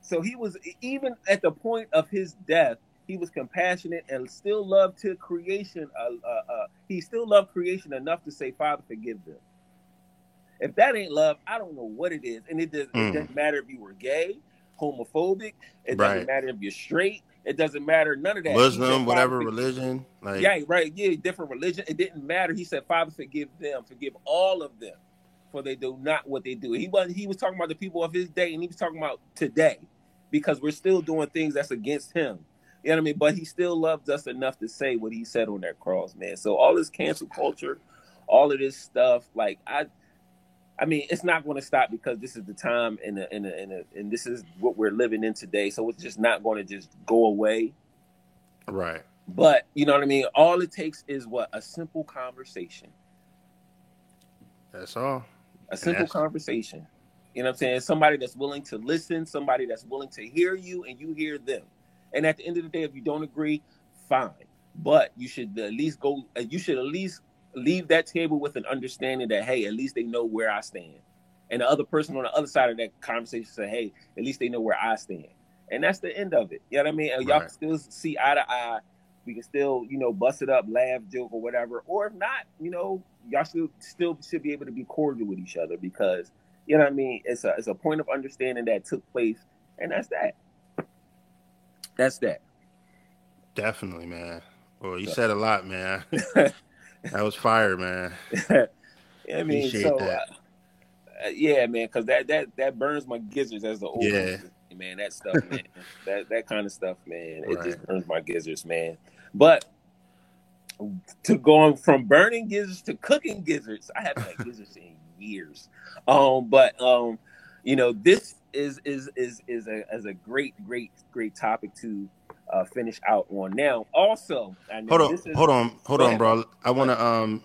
So he was even at the point of his death, he was compassionate and still loved to creation. Uh, uh, uh, he still loved creation enough to say, "Father, forgive them." If that ain't love, I don't know what it is. And it, does, mm. it doesn't matter if you were gay, homophobic. It doesn't matter if you're straight. It doesn't matter. None of that. Muslim, whatever religion. Like yeah, right. Yeah, different religion. It didn't matter. He said, Father, forgive them. Forgive all of them. for they do not what they do. He was he was talking about the people of his day, and he was talking about today, because we're still doing things that's against him. You know what I mean? But he still loved us enough to say what he said on that cross, man. So all this cancel culture, all of this stuff, like I I mean, it's not going to stop because this is the time and and and and this is what we're living in today. So it's just not going to just go away. Right. But you know what I mean. All it takes is what a simple conversation. That's all. A simple conversation. You know what I'm saying? Somebody that's willing to listen, somebody that's willing to hear you, and you hear them. And at the end of the day, if you don't agree, fine. But you should at least go. Uh, you should at least leave that table with an understanding that hey, at least they know where I stand, and the other person on the other side of that conversation say, hey, at least they know where I stand, and that's the end of it. You know what I mean? Y'all can still see eye to eye. We can still, you know, bust it up, laugh, joke, or whatever. Or if not, you know, y'all still still should be able to be cordial with each other because you know what I mean. It's a it's a point of understanding that took place, and that's that. That's that. Definitely, man. Well, you so. said a lot, man. that was fire, man. I mean, Appreciate so uh, uh, yeah, man, because that that that burns my gizzards as the old yeah. man. That stuff, man. that that kind of stuff, man. It right. just burns my gizzards, man. But to going from burning gizzards to cooking gizzards, I haven't had gizzards in years. Um, but um, you know, this is is is is a as a great great great topic to uh, finish out on. Now, also, hold on, is, hold on, hold on, bro. I want to um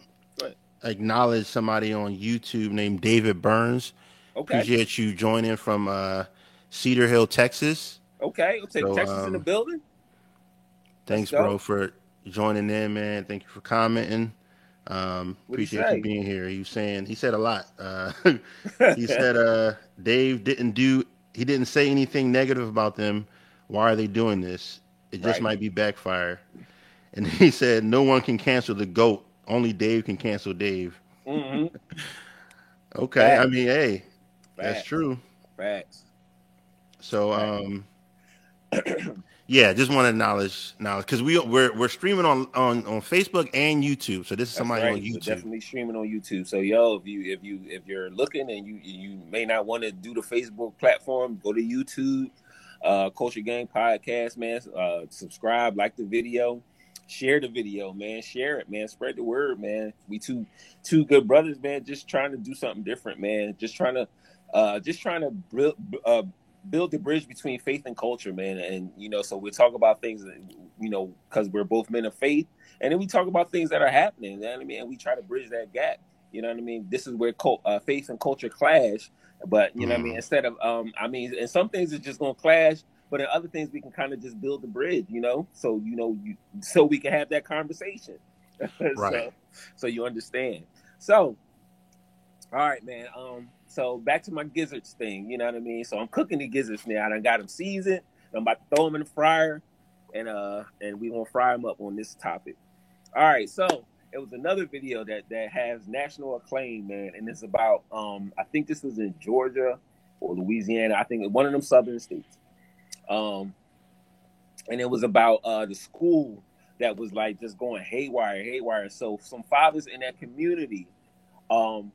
acknowledge somebody on YouTube named David Burns. Okay, appreciate you joining from uh, Cedar Hill, Texas. Okay, okay, so, Texas um, in the um, building. Thanks, bro, for joining in, man. Thank you for commenting. Um, appreciate you being here. He was saying he said a lot. Uh, he said uh, Dave didn't do he didn't say anything negative about them. Why are they doing this? It just right. might be backfire. And he said, no one can cancel the goat. Only Dave can cancel Dave. Mm-hmm. okay. I mean, hey, that's true. Facts. So, um, yeah, just want to acknowledge now because we we're we're streaming on on on Facebook and YouTube. So this is somebody right. on YouTube. We're definitely streaming on YouTube. So yo, if you if you if you're looking and you you may not want to do the Facebook platform, go to YouTube uh, Culture Gang podcast, man. Uh, subscribe, like the video, share the video, man. Share it, man. Spread the word, man. We two two good brothers, man. Just trying to do something different, man. Just trying to, uh, just trying to uh, build the bridge between faith and culture, man. And you know, so we talk about things, that, you know, because we're both men of faith, and then we talk about things that are happening. You know what I mean? And we try to bridge that gap. You know what I mean? This is where cult, uh, faith and culture clash but you know, mm. I mean, mm. instead of um, I mean, and some things are just gonna clash, but in other things we can kind of just build the bridge, you know. So you know, you so we can have that conversation. right. so, so you understand. So, all right, man. Um, so back to my gizzards thing. You know what I mean? So I'm cooking the gizzards now. I done got them seasoned. I'm about to throw them in the fryer, and uh, and we gonna fry them up on this topic. All right, so it was another video that that has national acclaim, man, and it's about um I think this was in Georgia or Louisiana. I think one of them southern states. Um, and it was about uh the school that was like just going haywire, haywire. So some fathers in that community, um,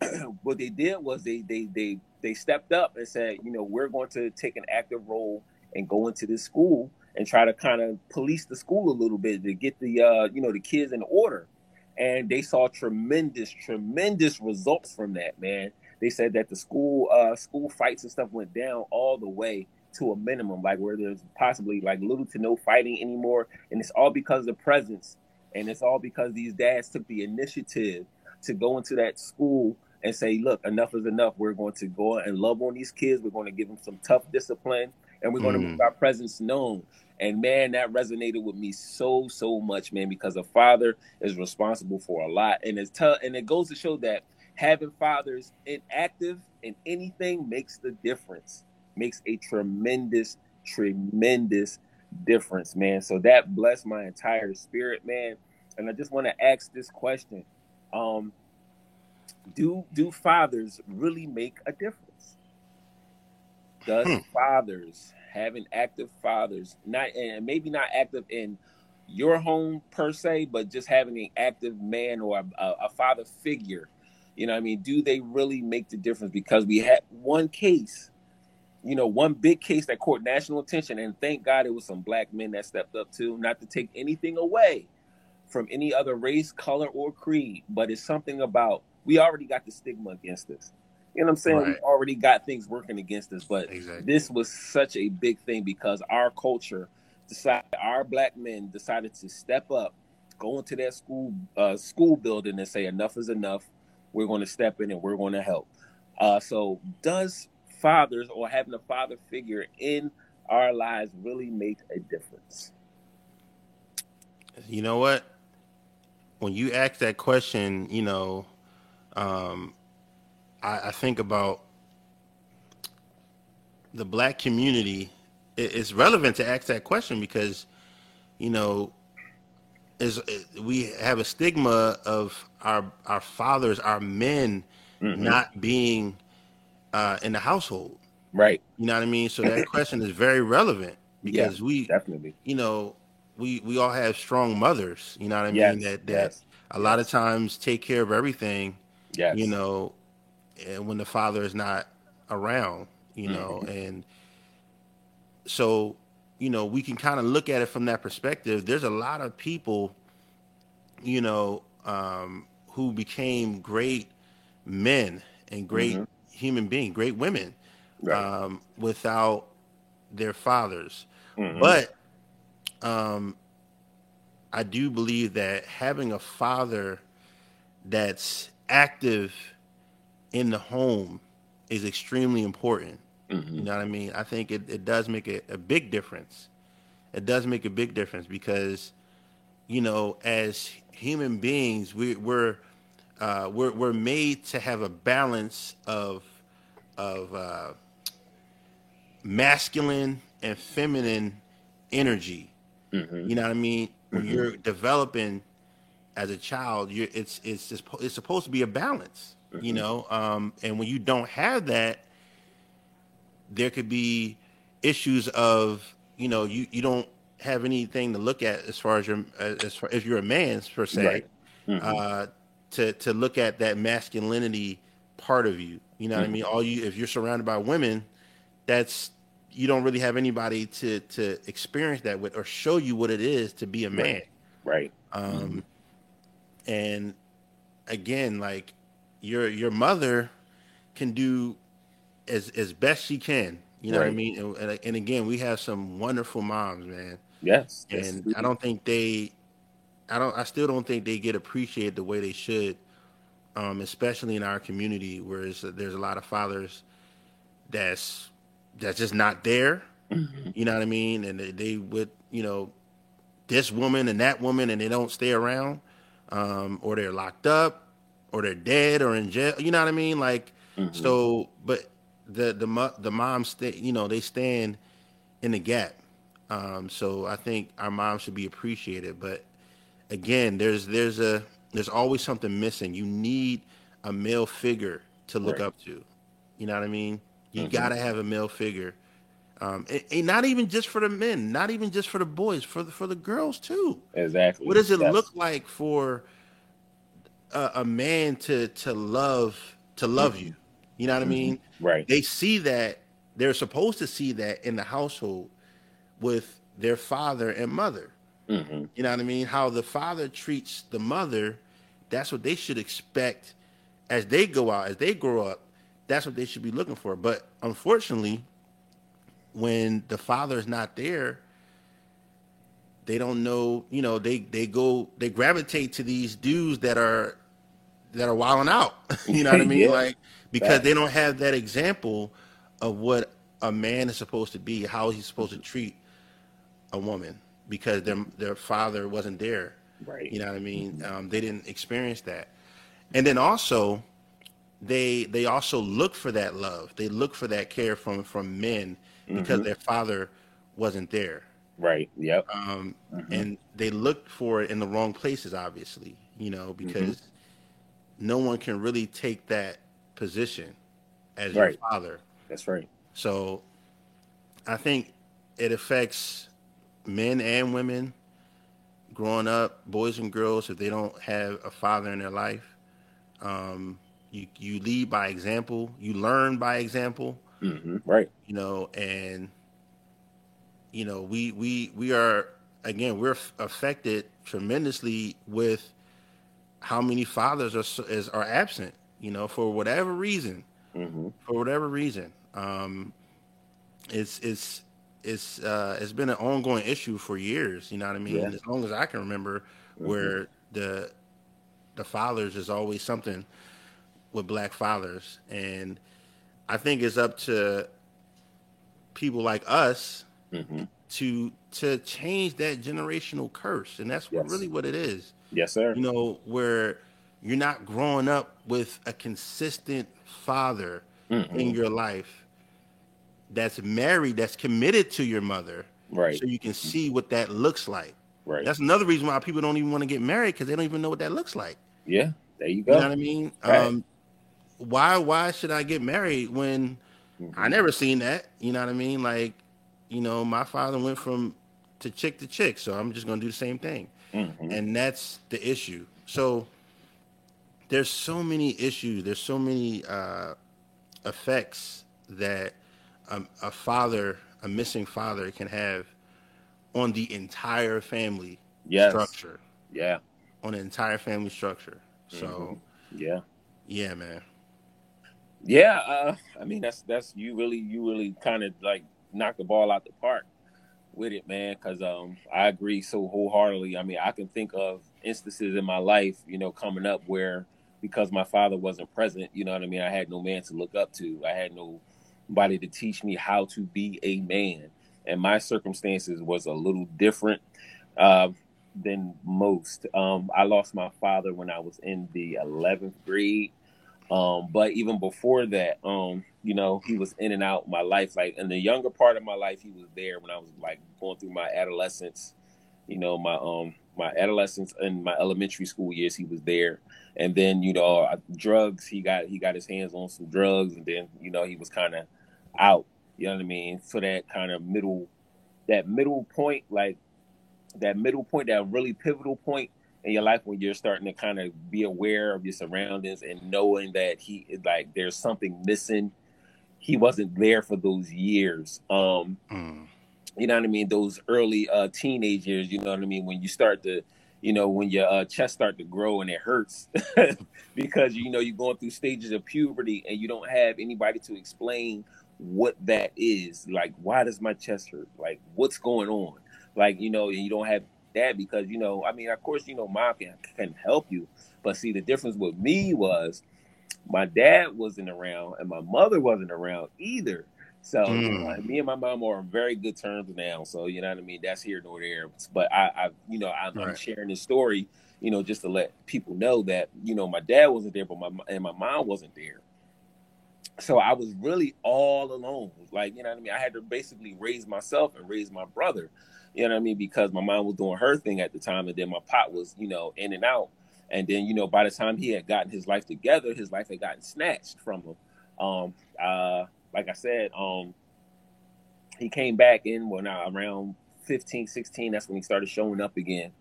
what they did was they they they they stepped up and said, you know, we're going to take an active role and go into this school and try to kind of police the school a little bit to get the uh, you know the kids in order. And they saw tremendous, tremendous results from that. Man, they said that the school uh, school fights and stuff went down all the way to a minimum, like where there's possibly like little to no fighting anymore, and it's all because of the presence, and it's all because these dads took the initiative to go into that school and say, look, enough is enough. We're going to go and love on these kids. We're going to give them some tough discipline and we're going mm. to make our presence known. And man, that resonated with me so so much, man, because a father is responsible for a lot, and it's tough. and it goes to show that having fathers inactive in anything makes the difference, makes a tremendous, tremendous difference, man. So that blessed my entire spirit, man. And I just want to ask this question: um, Do do fathers really make a difference? does hmm. fathers having active fathers not and maybe not active in your home per se but just having an active man or a, a, father figure You know, I mean, do they really make the difference? Because we had one case, you know, one big case that caught national attention, and thank God it was some black men that stepped up too. Not to take anything away from any other race, color, or creed, but it's something about we already got the stigma against us. You know what I'm saying? Right. We already got things working against us, but exactly. this was such a big thing because our culture decided, our black men decided to step up, go into that school uh, school building and say enough is enough. We're going to step in and we're going to help. Uh, so, does fathers or having a father figure in our lives really make a difference? You know what? When you ask that question, you know, um, I, I think about the black community. It, it's relevant to ask that question because, you know, is we have a stigma of our our fathers, our men, mm-hmm. not being uh, in the household. Right. You know what I mean? So that question is very relevant because yeah, we definitely, you know, we we all have strong mothers. You know what I mean? That that yes, a yes. lot of times take care of everything. Yes. You know, and when the father is not around, you know, mm-hmm. and so you know we can kind of look at it from that perspective. There's a lot of people, you know, um, who became great men and great mm-hmm. human beings, great women, right. um, without their fathers. Mm-hmm. But um, I do believe that having a father that's active in the home is extremely important. Mm-hmm. You know what I mean? I think it, it does make a, a big difference. It does make a big difference because, you know, as human beings, we, we're uh, we're we're made to have a balance of of uh, masculine and feminine energy. Mm-hmm. You know what I mean? When mm-hmm. you're developing as a child, you it's it's just, it's supposed to be a balance mm-hmm. you know um, and when you don't have that there could be issues of you know you you don't have anything to look at as far as your as far if you're a man per se right. mm-hmm. uh, to to look at that masculinity part of you you know mm-hmm. what i mm-hmm. mean all you if you're surrounded by women that's you don't really have anybody to to experience that with or show you what it is to be a man right, right. um mm-hmm. And again like your your mother can do as as best she can. You know right. what I mean? And, and, again, we have some wonderful moms, man. Yes. And yes. I don't think they, I don't, I still don't think they get appreciated the way they should, um, especially in our community, where there's a lot of fathers that's that's just not there. Mm-hmm. You know what I mean? And they, they would, you know, this woman and that woman, and they don't stay around, um, or they're locked up, or they're dead or in jail. You know what I mean? Like mm-hmm. so, but the the the moms stay. You know, they stand in the gap. Um, so I think our moms should be appreciated. But again, there's there's a there's always something missing. You need a male figure to look right. up to. You know what I mean? You mm-hmm. gotta have a male figure. Um, and, and, not even just for the men, not even just for the boys, for the for the girls too. Exactly. What does it yes. look like for a, a man to to love to love you. You know what mm-hmm. I mean? Right. They see that they're supposed to see that in the household with their father and mother. Mm-hmm. You know what I mean? How the father treats the mother, that's what they should expect as they go out, as they grow up. That's what they should be looking for. But unfortunately, when the father is not there, they don't know. You know, they they go they gravitate to these dudes that are that are wilding out. you know what I mean? yeah. Like because they don't have that example of what a man is supposed to be, how he's supposed to treat a woman, because their their father wasn't there. Right. You know what I mean? Um, they didn't experience that, and then also they they also look for that love. They look for that care from from men because mm-hmm. their father wasn't there. Right. Yep. Um, mm-hmm. and they looked for it in the wrong places, obviously. You know, mm-hmm. because mm-hmm no one can really take that position as right. your father. That's right. So I think it affects men and women growing up, boys and girls, if they don't have a father in their life. Um, you you lead by example. You learn by example. Mm-hmm. Right. You know, and you know we we we are again we're affected tremendously with how many fathers are is, are absent. You know, for whatever reason. Mm-hmm. For whatever reason, um, it's it's it's uh, it's been an ongoing issue for years. You know what I mean? Yeah. As long as I can remember, mm-hmm. where the the fathers is always something with black fathers, and I think it's up to people like us mm-hmm. to to change that generational curse, and that's yes. really what it is. Yes, sir. You know where you're not growing up with a consistent father mm-hmm. in your life that's married, that's committed to your mother, right? So you can see what that looks like. Right. That's another reason why people don't even want to get married because they don't even know what that looks like. Yeah, there you go. You know what I mean? Right. Um, why why should I get married when mm-hmm. I never seen that? You know what I mean? Like, you know, my father went from to chick to chick, so I'm just gonna do the same thing. Mm-hmm. And that's the issue. So there's so many issues, there's so many uh, effects that a, a father, a missing father, can have on the entire family yes. structure. Yeah. On the entire family structure. So mm-hmm. yeah. Yeah, man. Yeah, uh, I mean that's that's you really you really kind of like knock the ball out the park with it, man. Because um, I agree so wholeheartedly. I mean, I can think of instances in my life, you know, coming up where because my father wasn't present, you know what I mean. I had no man to look up to. I had nobody to teach me how to be a man, and my circumstances was a little different. Uh, than most. Um, I lost my father when I was in the 11th grade. Um, but even before that, um, you know, he was in and out my life. Like in the younger part of my life, he was there when I was like going through my adolescence. You know, my um my adolescence and my elementary school years, he was there. And then you know, drugs. He got he got his hands on some drugs, and then you know he was kind of out. You know what I mean? So that kind of middle, that middle point, like that middle point, that really pivotal point in your life when you're starting to kind of be aware of your surroundings and knowing that he like there's something missing. He wasn't there for those years um mm. you know what i mean? Those early uh teenage years you know what i mean? When you start to you know when your uh, chest start to grow and it hurts because you know you're going through stages of puberty and you don't have anybody to explain what that is. Like why does my chest hurt? Like what's going on? Like you know and you don't have that because you know, I mean, of course, you know, mom can can help you, but see, the difference with me was my dad wasn't around and my mother wasn't around either. So mm. me and my mom are on very good terms now. So you know what I mean. That's here nor there. But I, I you know, I'm, right. I'm, sharing this story, you know, just to let people know that you know my dad wasn't there, but my and my mom wasn't there. So I was really all alone. Like you know what I mean. I had to basically raise myself and raise my brother. You know what I mean? Because my mom was doing her thing at the time, and then my pop was, you know, in and out. And then, you know, by the time he had gotten his life together, his life had gotten snatched from him. Um, uh, like I said, um, he came back in when I around 15, 16. That's when he started showing up again.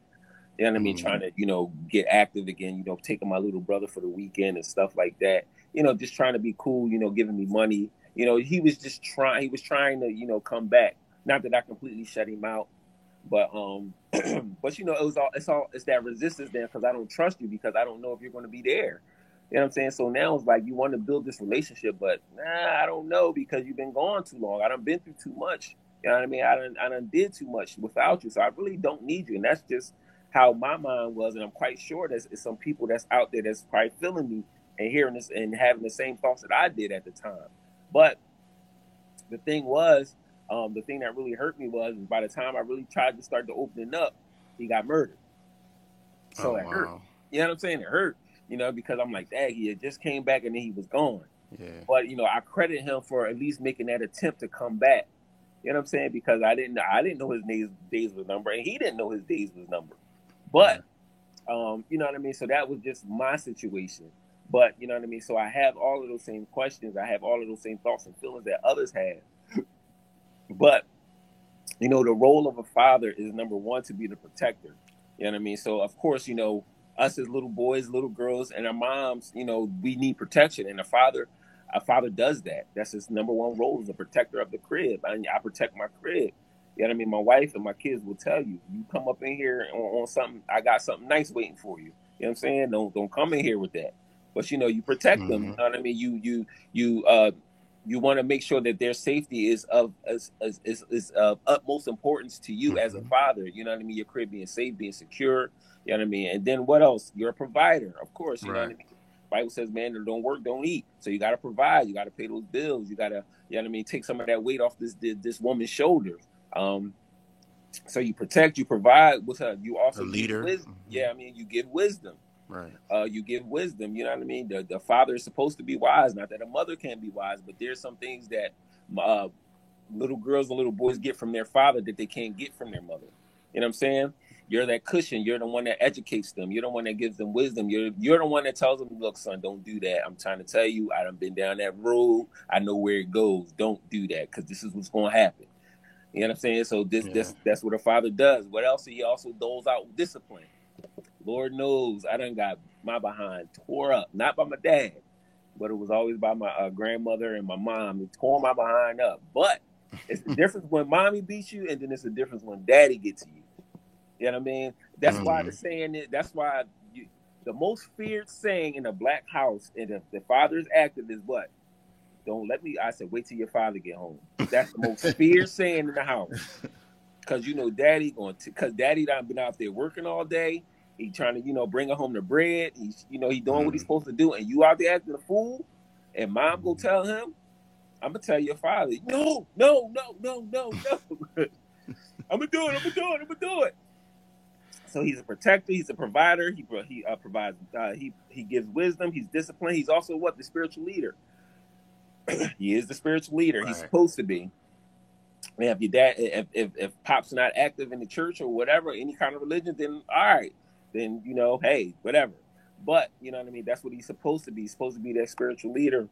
You know what I mean? Mm-hmm. Trying to, you know, get active again, you know, taking my little brother for the weekend and stuff like that. You know, just trying to be cool, you know, giving me money. You know, he was just trying, he was trying to, you know, come back. Not that I completely shut him out, but um, but you know, it was all it's all it's that resistance there because I don't trust you because I don't know if you're going to be there. You know what I'm saying? So now it's like you want to build this relationship, but nah, I don't know because you've been gone too long. I done been through too much. You know what I mean? I done I done did too much without you, so I really don't need you. And that's just how my mind was, and I'm quite sure there's some people that's out there that's probably feeling me and hearing this and having the same thoughts that I did at the time. But the thing was, um, the thing that really hurt me was by the time I really tried to start to open it up, he got murdered. So oh, it wow. hurt. You know what I'm saying? It hurt. You know, because I'm like, dang, he had just came back and then he was gone. Yeah. But you know, I credit him for at least making that attempt to come back. You know what I'm saying? Because I didn't I didn't know his days days was number and he didn't know his days was number. But um, you know what I mean? So that was just my situation. But you know what I mean? So I have all of those same questions. I have all of those same thoughts and feelings that others have. But you know, the role of a father is number one to be the protector. You know what I mean? So of course, you know, us as little boys, little girls, and our moms, you know, we need protection. And a father, a father does that. That's his number one role as a protector of the crib. I, I protect my crib. You know what I mean? My wife and my kids will tell you, you come up in here on, on something, I got something nice waiting for you. You know what I'm saying? Don't don't come in here with that. But you know, you protect mm-hmm. them. You know what I mean? You you you uh you want to make sure that their safety is of is, is, is of utmost importance to you mm-hmm. as a mm-hmm. father. You know what I mean? Your crib being safe, being secure. You know what I mean? And then what else? You're a provider, of course. You right. know what I mean? Bible says, man, that don't work, don't eat. So you got to provide. You got to pay those bills. You got to, you know what I mean? Take some of that weight off this this, this woman's shoulders. Um, so you protect, you provide. What's up? You also a leader. Mm-hmm. Yeah, I mean, you give wisdom. Right. Uh, you give wisdom. You know what I mean. The, the father is supposed to be wise. Not that a mother can't be wise, but there's some things that uh, little girls and little boys get from their father that they can't get from their mother. You know what I'm saying? You're that cushion. You're the one that educates them. You're the one that gives them wisdom. You're you're the one that tells them, "Look, son, don't do that. I'm trying to tell you. I have been down that road. I know where it goes. Don't do that because this is what's going to happen." You know what I'm saying? So this yeah. this that's what a father does. What else? He also doles out discipline. Lord knows I done got my behind tore up, not by my dad, but it was always by my uh, grandmother and my mom. It tore my behind up. But it's the difference when mommy beats you, and then it's the difference when daddy gets you. You know what I mean? That's mm-hmm. why the saying is, that's why you, the most feared saying in a black house, and if the father is active, is what? Don't let me. I said, wait till your father get home. That's the most feared saying in the house. Cause you know, daddy going to, cause daddy done been out there working all day. He trying to, you know, bring her home the bread. He's, you know, he doing mm. what he's mm. supposed to do, and you out there acting a fool. And mom go tell him, I'm gonna tell your father, no, no, no, no, no, no. I'm gonna do it. I'm gonna do it. I'm gonna do it. So he's a protector. He's a provider. He he uh, provides. Uh, he he gives wisdom. He's disciplined. He's also what the spiritual leader. he is the spiritual leader. Right. He's supposed to be. And if your dad, if, if if pop's not active in the church or whatever, any kind of religion, then all right, then you know, hey, whatever. But you know what I mean. That's what he's supposed to be. He's supposed to be that spiritual leader.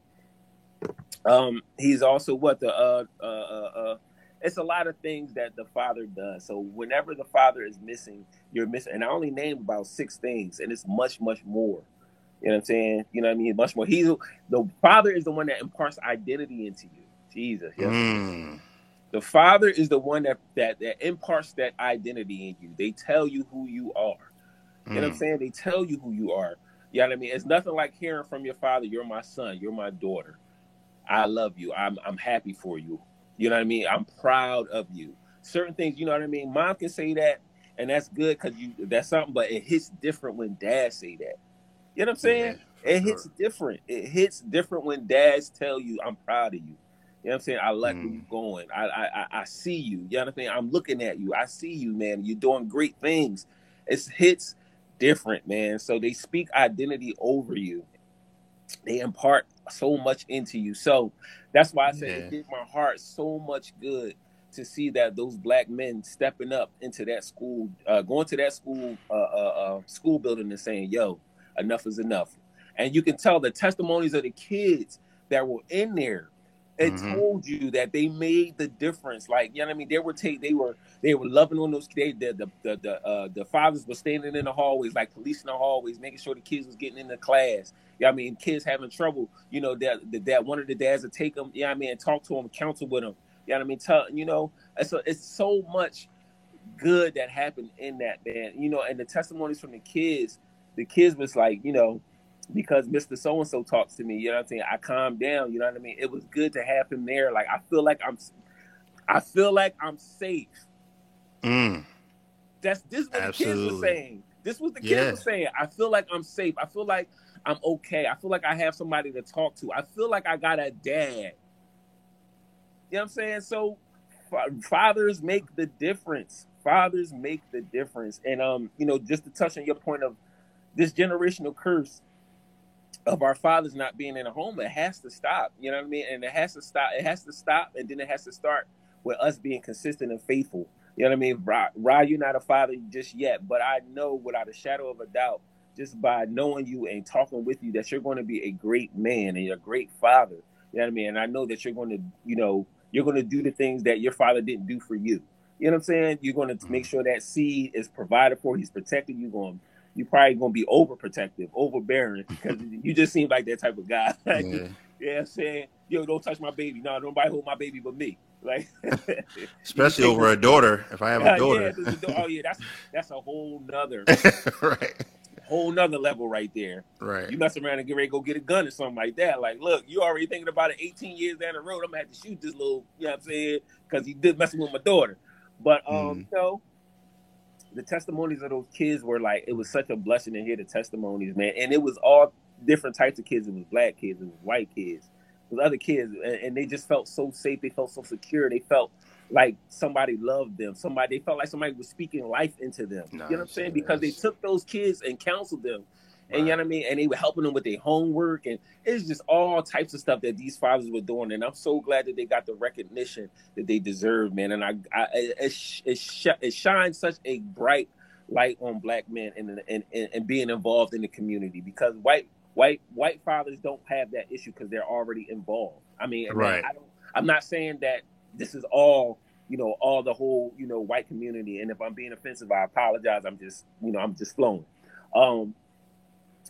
Um, he's also what the uh uh uh. uh it's a lot of things that the father does. So whenever the father is missing, you're missing. And I only named about six things, and it's much, much more. You know what I'm saying? You know what I mean? Much more. He's the father is the one that imparts identity into you. Jesus. Yes. Mm. The father is the one that, that that imparts that identity in you. They tell you who you are. You know what I'm mm. saying? They tell you who you are. You know what I mean? It's nothing like hearing from your father, you're my son, you're my daughter. I love you. I'm I'm happy for you. You know what I mean? I'm proud of you. Certain things, you know what I mean? Mom can say that, and that's good because you that's something, but it hits different when dad say that. You know what I'm saying? Yeah, it sure. hits different. It hits different when dads tell you, "I'm proud of you." You know what I'm saying? I like mm. where you're going. I, I I see you. You know what I'm saying? I'm looking at you. I see you, man. You're doing great things. It hits different, man. So they speak identity over you. They impart so much into you. So that's why I said yeah. it did my heart so much good to see that those black men stepping up into that school, uh, going to that school, uh, uh, uh school building and saying, "Yo, enough is enough. And you can tell the testimonies of the kids that were in there. It mm-hmm. told you that they made the difference. Like you know what I mean. They were take they were they were loving on those kids. The the the the, uh, the fathers were standing in the hallways, like policing the hallways, making sure the kids was getting in the class. Yeah, I mean, kids having trouble. You know that that one of the dads would take them. Yeah, I mean, talk to them, counsel with them. You know I mean, tell you know, it's a, it's so much good that happened in that man. You know, and the testimonies from the kids the kids was like, you know, because Mr. So and so talks to me, you know what I'm saying? I calm down, you know what I mean? It was good to have him there. Like I feel like I'm I feel like I'm safe. Mm. That's this is what Absolutely. the kids were saying. This was the kids yeah. were saying. I feel like I'm safe. I feel like I'm okay. I feel like I have somebody to talk to. I feel like I got a dad. You know what I'm saying? So fathers make the difference. Fathers make the difference. And um, you know, just to touch on your point of this generational curse of our fathers not being in a home, it has to stop. You know what I mean? And it has to stop. It has to stop, and then it has to start with us being consistent and faithful. You know what I mean? Ra, you're not a father just yet, but I know without a shadow of a doubt, just by knowing you and talking with you, that you're going to be a great man and a great father. You know what I mean? And I know that you're going to, you know, you're going to do the things that your father didn't do for you. You know what I'm saying? You're going to make mm-hmm. sure that seed is provided for. He's protected. You're going you probably gonna be overprotective, overbearing because you just seem like that type of guy. yeah. yeah, I'm saying, yo, don't touch my baby. No, nobody hold my baby but me. Like, especially over a daughter. If I have a daughter, yeah, oh yeah, that's that's a whole nother right, whole nother level right there. Right, you mess around and get ready to go get a gun or something like that. Like, look, you already thinking about it. 18 years down the road, I'm gonna have to shoot this little, you know what I'm saying? Because he did messing with my daughter. But um, mm. you know, the testimonies of those kids were like it was such a blessing to hear the testimonies, man. And it was all different types of kids. It was black kids, it was white kids, it was other kids, and, and they just felt so safe. They felt so secure. They felt like somebody loved them. Somebody they felt like somebody was speaking life into them. Nice, you know what I'm saying? Because they took those kids and counseled them and you know what I mean? And they were helping them with their homework, and it's just all types of stuff that these fathers were doing. And I'm so glad that they got the recognition that they deserve, man. And I, I it, it, it shines such a bright light on black men and, and, and, and being involved in the community because white white white fathers don't have that issue because they're already involved. I mean, right. I don't, I'm not saying that this is all you know all the whole you know white community and if i'm being offensive i apologize i'm just you know i'm just flowing um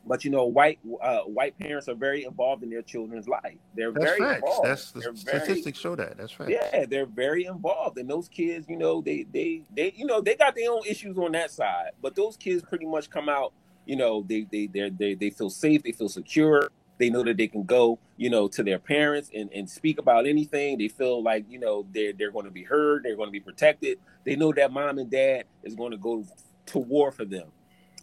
but you know, white uh, white parents are very involved in their children's life. They're That's very facts. involved. That's the they're statistics very, show that. That's right. Yeah, they're very involved, and those kids, you know, they they they you know they got their own issues on that side, but those kids pretty much come out. You know, they they they they they feel safe. They feel secure. They know that they can go, you know, to their parents and, and speak about anything. They feel like, you know, they're they're going to be heard. They're going to be protected. They know that mom and dad is going to go to war for them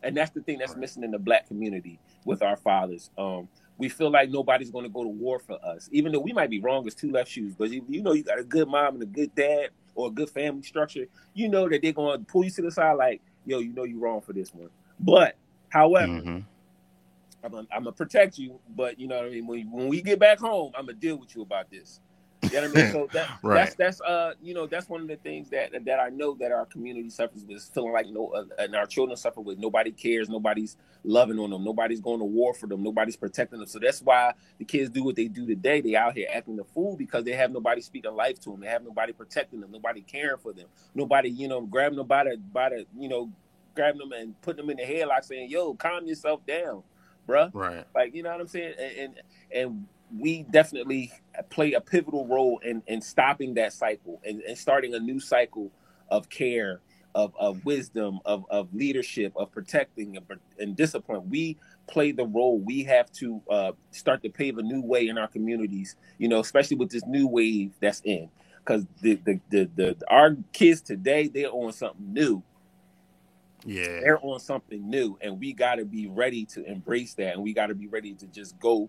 and that's the thing that's missing in the black community with our fathers. Um, we feel like nobody's going to go to war for us, even though we might be wrong as two left shoes. But you, you know, you got a good mom and a good dad or a good family structure. You know that they're going to pull you to the side, like, yo, you know you're wrong for this one. But however, mm-hmm. I'm gonna, protect you. But you know what I mean. When when we get back home, I'm gonna deal with you about this. You know what I mean? So that, right. that's that's uh you know that's one of the things that that I know that our community suffers with feeling like no uh, and our children suffer with nobody cares, nobody's loving on them, nobody's going to war for them, nobody's protecting them. So that's why the kids do what they do today. They out here acting the fool because they have nobody speaking life to them. They have nobody protecting them, nobody caring for them, nobody you know grabbing them by the by the you know grabbing them and putting them in the headlock saying, "Yo, calm yourself down." Bruh. Right. Like, you know what I'm saying? And, and and we definitely play a pivotal role in, in stopping that cycle and, and starting a new cycle of care, of, of wisdom, of, of leadership, of protecting and, and discipline. We play the role. We have to uh, start to pave a new way in our communities, you know, especially with this new wave that's in. Because the, the, the, the, our kids today, they're on something new. Yeah. They're on something new. And we got to be ready to embrace that. And we got to be ready to just go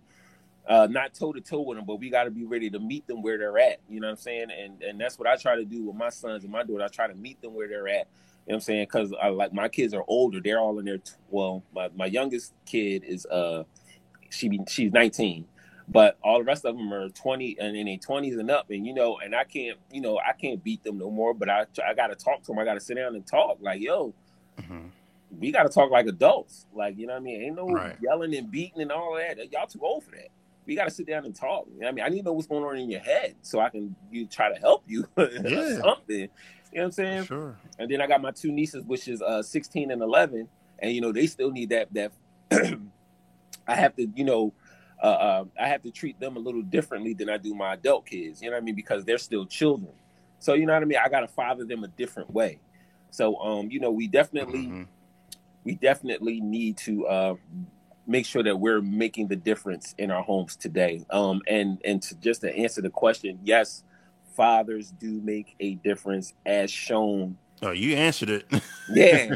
uh, not toe to toe with them, but we got to be ready to meet them where they're at. You know what I'm saying? And and that's what I try to do with my sons and my daughter. I try to meet them where they're at. You know what I'm saying? Because I like my kids are older. They're all in their t- well. My, my youngest kid is uh she she's 19, but all the rest of them are 20 and in their 20s and up. And you know, and I can't you know I can't beat them no more. But I I got to talk to them. I got to sit down and talk. Like yo. Mm-hmm we got to talk like adults. Like, you know what I mean? Ain't no right. yelling and beating and all that. Y'all too old for that we got to sit down and talk. I mean, I need to know what's going on in your head so I can you try to help you yeah. something. You know what I'm saying? Sure. And then I got my two nieces, which is uh, 16 and 11, and you know they still need that. That I have to, you know, uh, uh, I have to treat them a little differently than I do my adult kids. You know what I mean? Because they're still children. So you know what I mean? I got to father them a different way. So um, you know, we definitely. Mm-hmm. We definitely need to uh, make sure that we're making the difference in our homes today. Um, and and to just to answer the question, yes, fathers do make a difference, as shown. Oh, you answered it. yeah,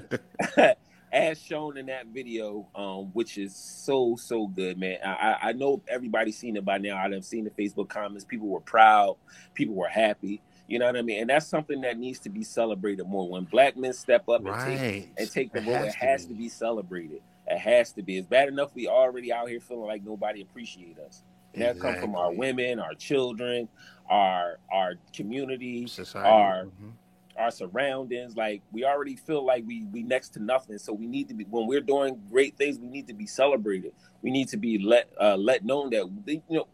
as shown in that video, um, which is so so good, man. I, I know everybody's seen it by now. I've seen the Facebook comments. People were proud. People were happy. You know what I mean? And that's something that needs to be celebrated more. When black men step up right. and take and take the role, it has to be celebrated. It has to be. It's bad enough we already out here feeling like nobody appreciate us. And exactly. that come from our women, our children, our our community, Society. our mm-hmm. our surroundings. Like we already feel like we we next to nothing. So we need to be when we're doing great things. We need to be celebrated. We need to be let uh, let known that they, you know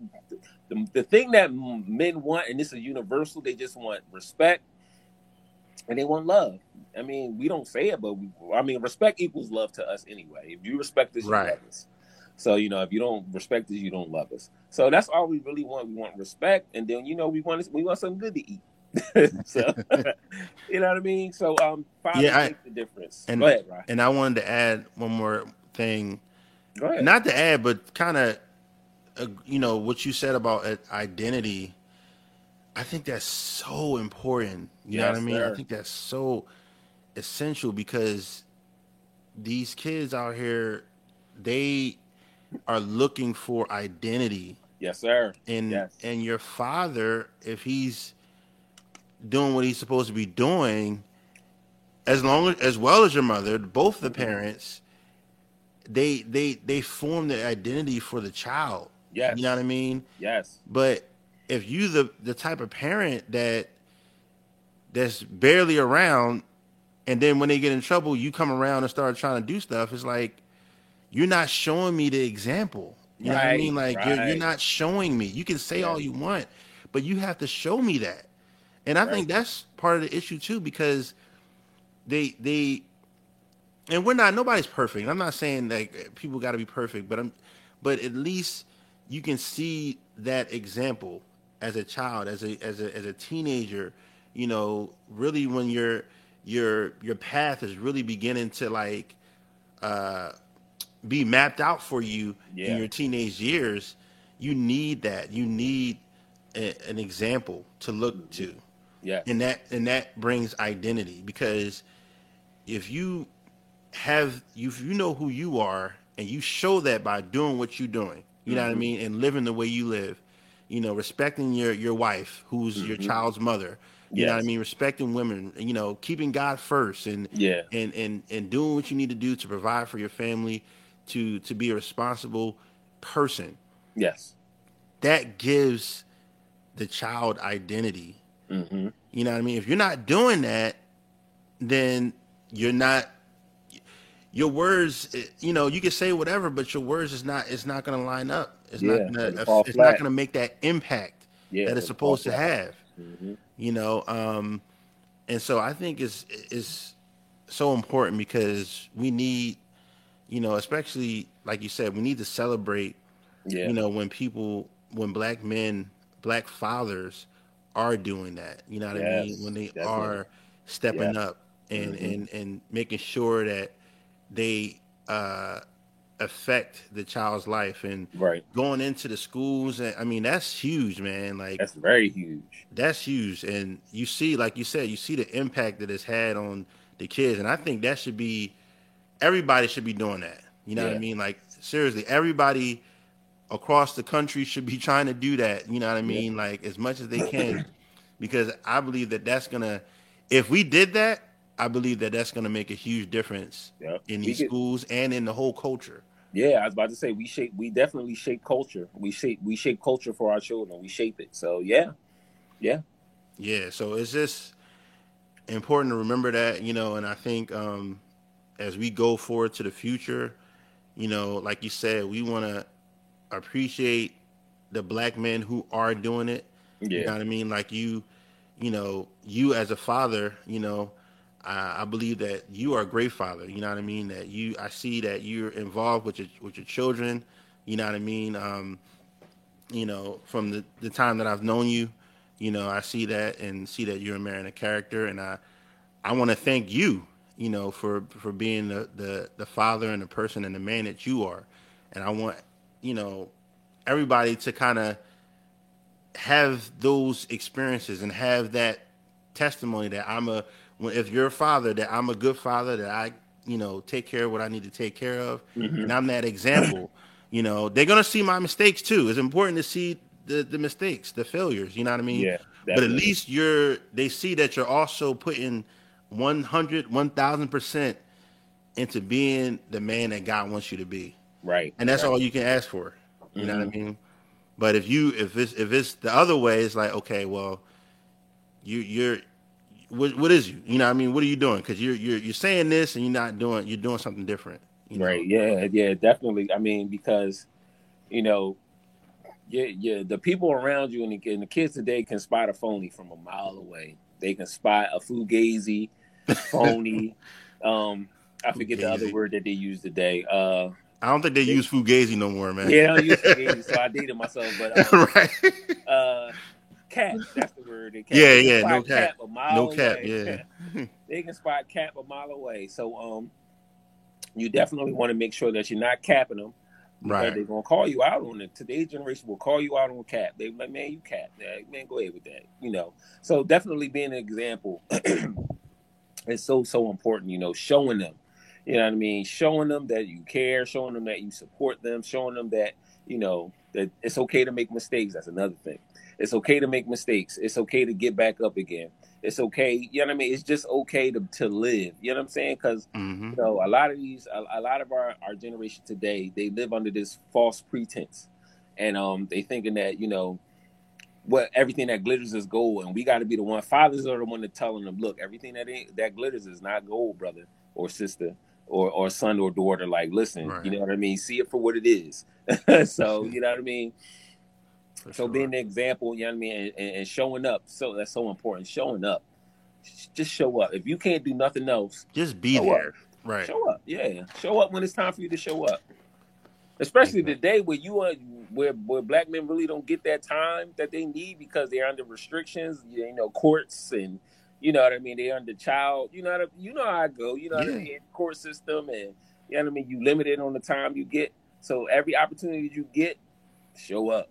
the, the thing that men want, and this is universal. They just want respect, and they want love. I mean, we don't say it, but we, I mean, respect equals love to us anyway. If you respect us, you right. love us. So you know, if you don't respect us, you don't love us. So that's all we really want. We want respect, and then you know, we want we want something good to eat. so you know what I mean. So um, yeah, I, the difference. And, Go ahead, Ryan. And I wanted to add one more thing. Go ahead. Not to add, but kind of, uh, you know, what you said about identity. I think that's so important. You yes, know what I mean? Sir. I think that's so essential because these kids out here, they are looking for identity. Yes, sir. And yes. and your father, if he's doing what he's supposed to be doing, as long as as well as your mother, both the mm-hmm. parents, they they they form the identity for the child. Yes. You know what I mean? Yes. But if you the the type of parent that that's barely around and then when they get in trouble, you come around and start trying to do stuff, it's like you're not showing me the example. You right, know what I mean? Like right. you're, you're, not showing me. You can say yeah. all you want, but you have to show me that. And I right. think that's part of the issue too, because they they and we're not nobody's perfect. I'm not saying like uh, people got to be perfect, but I'm but at least you can see that example as a child, as a as a as a teenager. You know, really when your your your path is really beginning to like uh be mapped out for you yeah. in your teenage years, you need that. You need a, an example to look to. Yeah. And that and that brings identity because if you have you if you know who you are and you show that by doing what you're doing, you mm-hmm. know what I mm-hmm. mean, and living the way you live, you know, respecting your your wife who's mm-hmm. your child's mother, you yes. know what I mean? Respecting women, you know, keeping God first and yeah, and and and doing what you need to do to provide for your family to to be a responsible person. Yes. That gives the child identity. Mm-hmm. You know what I mean? If you're not doing that, then you're not your words you know you can say whatever but your words is not it's not going to line up it's yeah, not going to it's not to make that impact yeah, that it's supposed to have mm-hmm. you know um and so i think it's it's so important because we need you know, especially like you said, we need to celebrate. Yeah. You know, when people, when black men, black fathers are doing that. You know what yes, I mean? When they definitely. are stepping yeah. up and mm-hmm. and and making sure that they uh affect the child's life and right going into the schools and i mean that's huge man like that's very huge that's huge and you see like you said you see the impact that it's had on the kids and i think that should be everybody should be doing that. You know yeah. what I mean? Like seriously, everybody across the country should be trying to do that. You know what I mean? Yeah. Like as much as they can, because I believe that that's gonna. If we did that, I believe that that's gonna make a huge difference yep. in these schools and in the whole culture. Yeah, I was about to say we shape. We definitely shape culture. We shape. We shape culture for our children. We shape it. So yeah, yeah, yeah. So it's just important to remember that, you know. And I think um, as we go forward to the future, you know, like you said, we want to appreciate the black men who are doing it. Yeah. You know what I mean? Like you, you know, you as a father, you know, I, I, believe that you are a great father. You know what I mean? That you, I see that you're involved with your with your children. You know what I mean? Um, you know, from the the time that I've known you, you know, I see that and see that you're a man of character, and I, I want to thank you you know, for for being the the, the father and the person and the man that you are. And I want, you know, everybody to kind of have those experiences and have that testimony that I'm a if you're a father that I'm a good father that I you know take care of what I need to take care of mm-hmm. and I'm that example you know they're gonna see my mistakes too it's important to see the the mistakes the failures you know what I mean yeah definitely. but at least you're they see that you're also putting 100, 1000% into being the man that God wants you to be. Right. And that's right. all you can ask for. You mm-hmm. know what I mm-hmm. mean? But if you if it's if it's the other way, it's like okay, well, you you're what, what is you? You know what I mean? What are you doing? Because you're you're you're saying this and you're not doing you're doing something different. You know? Right. Yeah. Yeah. Definitely. I mean, because you know, yeah, yeah. The people around you and the, and the kids today can spot a phony from a mile away. They can spot a fugazi, phony. um, I forget fugazi. the other word that they use today. Uh, I don't think they, they use fugazi no more, man. Yeah, I use fugazi, so I dated myself. But um, right, uh, cap. That's the word. Yeah, yeah, no cap. cap no cap. Away. Yeah, they can spot cap a mile away. So, um, you definitely want to make sure that you're not capping them Right. They're gonna call you out on it. Today's generation will call you out on cap. They like, man, you cap. Man, go ahead with that. You know. So definitely being an example is so so important. You know, showing them. You know what I mean? Showing them that you care, showing them that you support them, showing them that you know that it's okay to make mistakes. That's another thing. It's okay to make mistakes. It's okay to get back up again. It's okay. You know what I mean? It's just okay to, to live. You know what I'm saying? Because mm-hmm. you know a lot of these, a, a, lot of our our generation today, they live under this false pretense, and um, they thinking that you know what everything that glitters is gold, and we got to be the one. Fathers are the one that telling them, look, everything that ain't that glitters is not gold, brother or sister. Or, or son or daughter, like listen, right. you know what I mean. See it for what it is. so you know what I mean for so sure. being the example, you know what I mean, and, and, showing up, so that's so important. Showing up, just show up. If you can't do nothing else, just be there. Up. Right. Show up. Yeah. Show up when it's time for you to show up. Especially okay. today where you are where where black men really don't get that time that they need because they're under restrictions, you know, courts and you know what I mean, they're under child, you know what I, you know how I go, you know yeah. what I mean, court system and you know what I mean, you limited on the time you get. So every opportunity you get, show up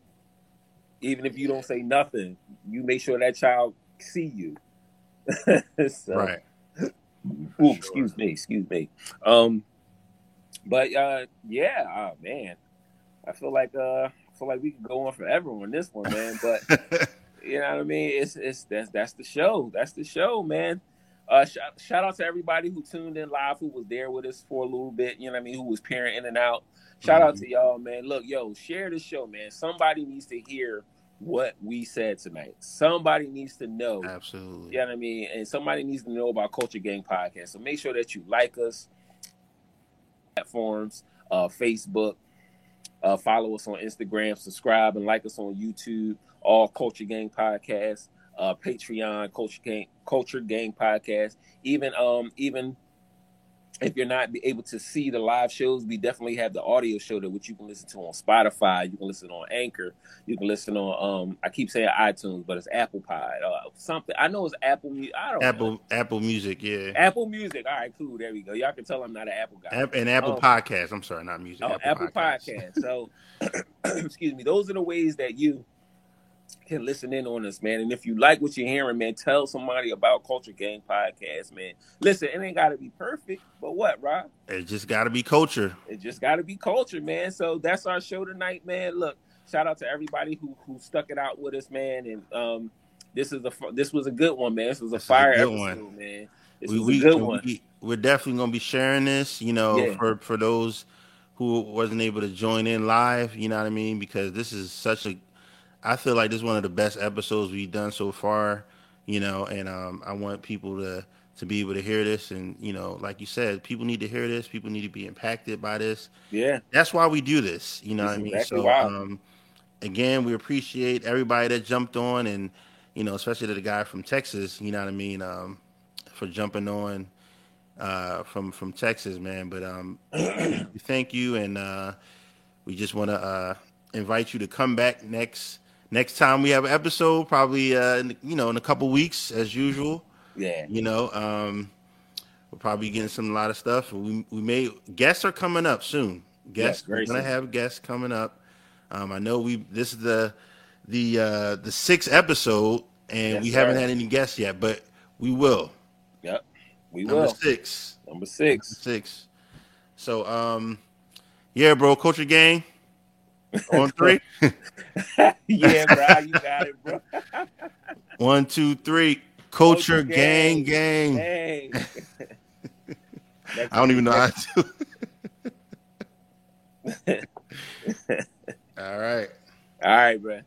even if you don't say nothing, you make sure that child see you. so, right. Ooh, excuse me, excuse me. Um, but uh, yeah, oh man, I feel like uh, I feel like we could go on forever on this one, man. But you know what I mean? It's it's that's that's the show. That's the show, man. Uh, shout, shout out to everybody who tuned in live, who was there with us for a little bit. You know what I mean? Who was peering in and out. Shout mm-hmm. out to y'all, man. Look, yo, share the show, man. Somebody needs to hear what we said tonight. Somebody needs to know. Absolutely. You know what I mean? And somebody needs to know about Culture Gang Podcast. So make sure that you like us platforms, uh, Facebook, uh, follow us on Instagram, subscribe and like us on YouTube, all Culture Gang Podcast, uh, Patreon, Culture Gang, Culture Gang Podcast, even um, even if you're not able to see the live shows, we definitely have the audio show that which you can listen to on Spotify. You can listen on Anchor. You can listen on um I keep saying iTunes, but it's Apple Pod uh, something. I know it's Apple. Music. I don't Apple know. Apple Music. Yeah. Apple Music. All right, cool. There we go. Y'all can tell I'm not an Apple guy. App, and Apple um, Podcast. I'm sorry, not music. Oh, Apple, Apple Podcast. Podcast. So, excuse me. Those are the ways that you can listen in on us, man. And if you like what you're hearing, man, tell somebody about Culture Gang Podcast, man. Listen, it ain't got to be perfect, but what, Rob? It just got to be culture. It just got to be culture, man. So that's our show tonight, man. Look, shout out to everybody who who stuck it out with us, man. And um, this is a this was a good one, man. This was a this fire a episode, one. man. This we, was we, a good one. We, we're definitely gonna be sharing this, you know, yeah. for for those who wasn't able to join in live. You know what I mean? Because this is such a I feel like this is one of the best episodes we've done so far, you know, and um, I want people to to be able to hear this and you know like you said people need to hear this people need to be impacted by this. Yeah. That's why we do this you know what i mean? so um, again we appreciate everybody that jumped on and you know especially the guy from texas you know what i mean um, for jumping on uh, from from texas man. But um thank you and uh, we just want to uh, invite you to come back next next time we have an episode, probably uh, in, you know in a couple weeks as usual. Yeah. You know, um, we're probably getting some a lot of stuff. We we may guests are coming up soon. Guests, we're gonna have guests coming up. Um, I know we this is the the uh, the sixth episode, and yes, we haven't had any guests yet, but we will. Yep, we Number will. Six. Number six. Number six. So, um, yeah, bro, Culture Gang. On three. yeah, bro, you got it, bro. One, two, three. Culture, Culture gang, gang. gang. I don't even know how to. All right. All right, bro.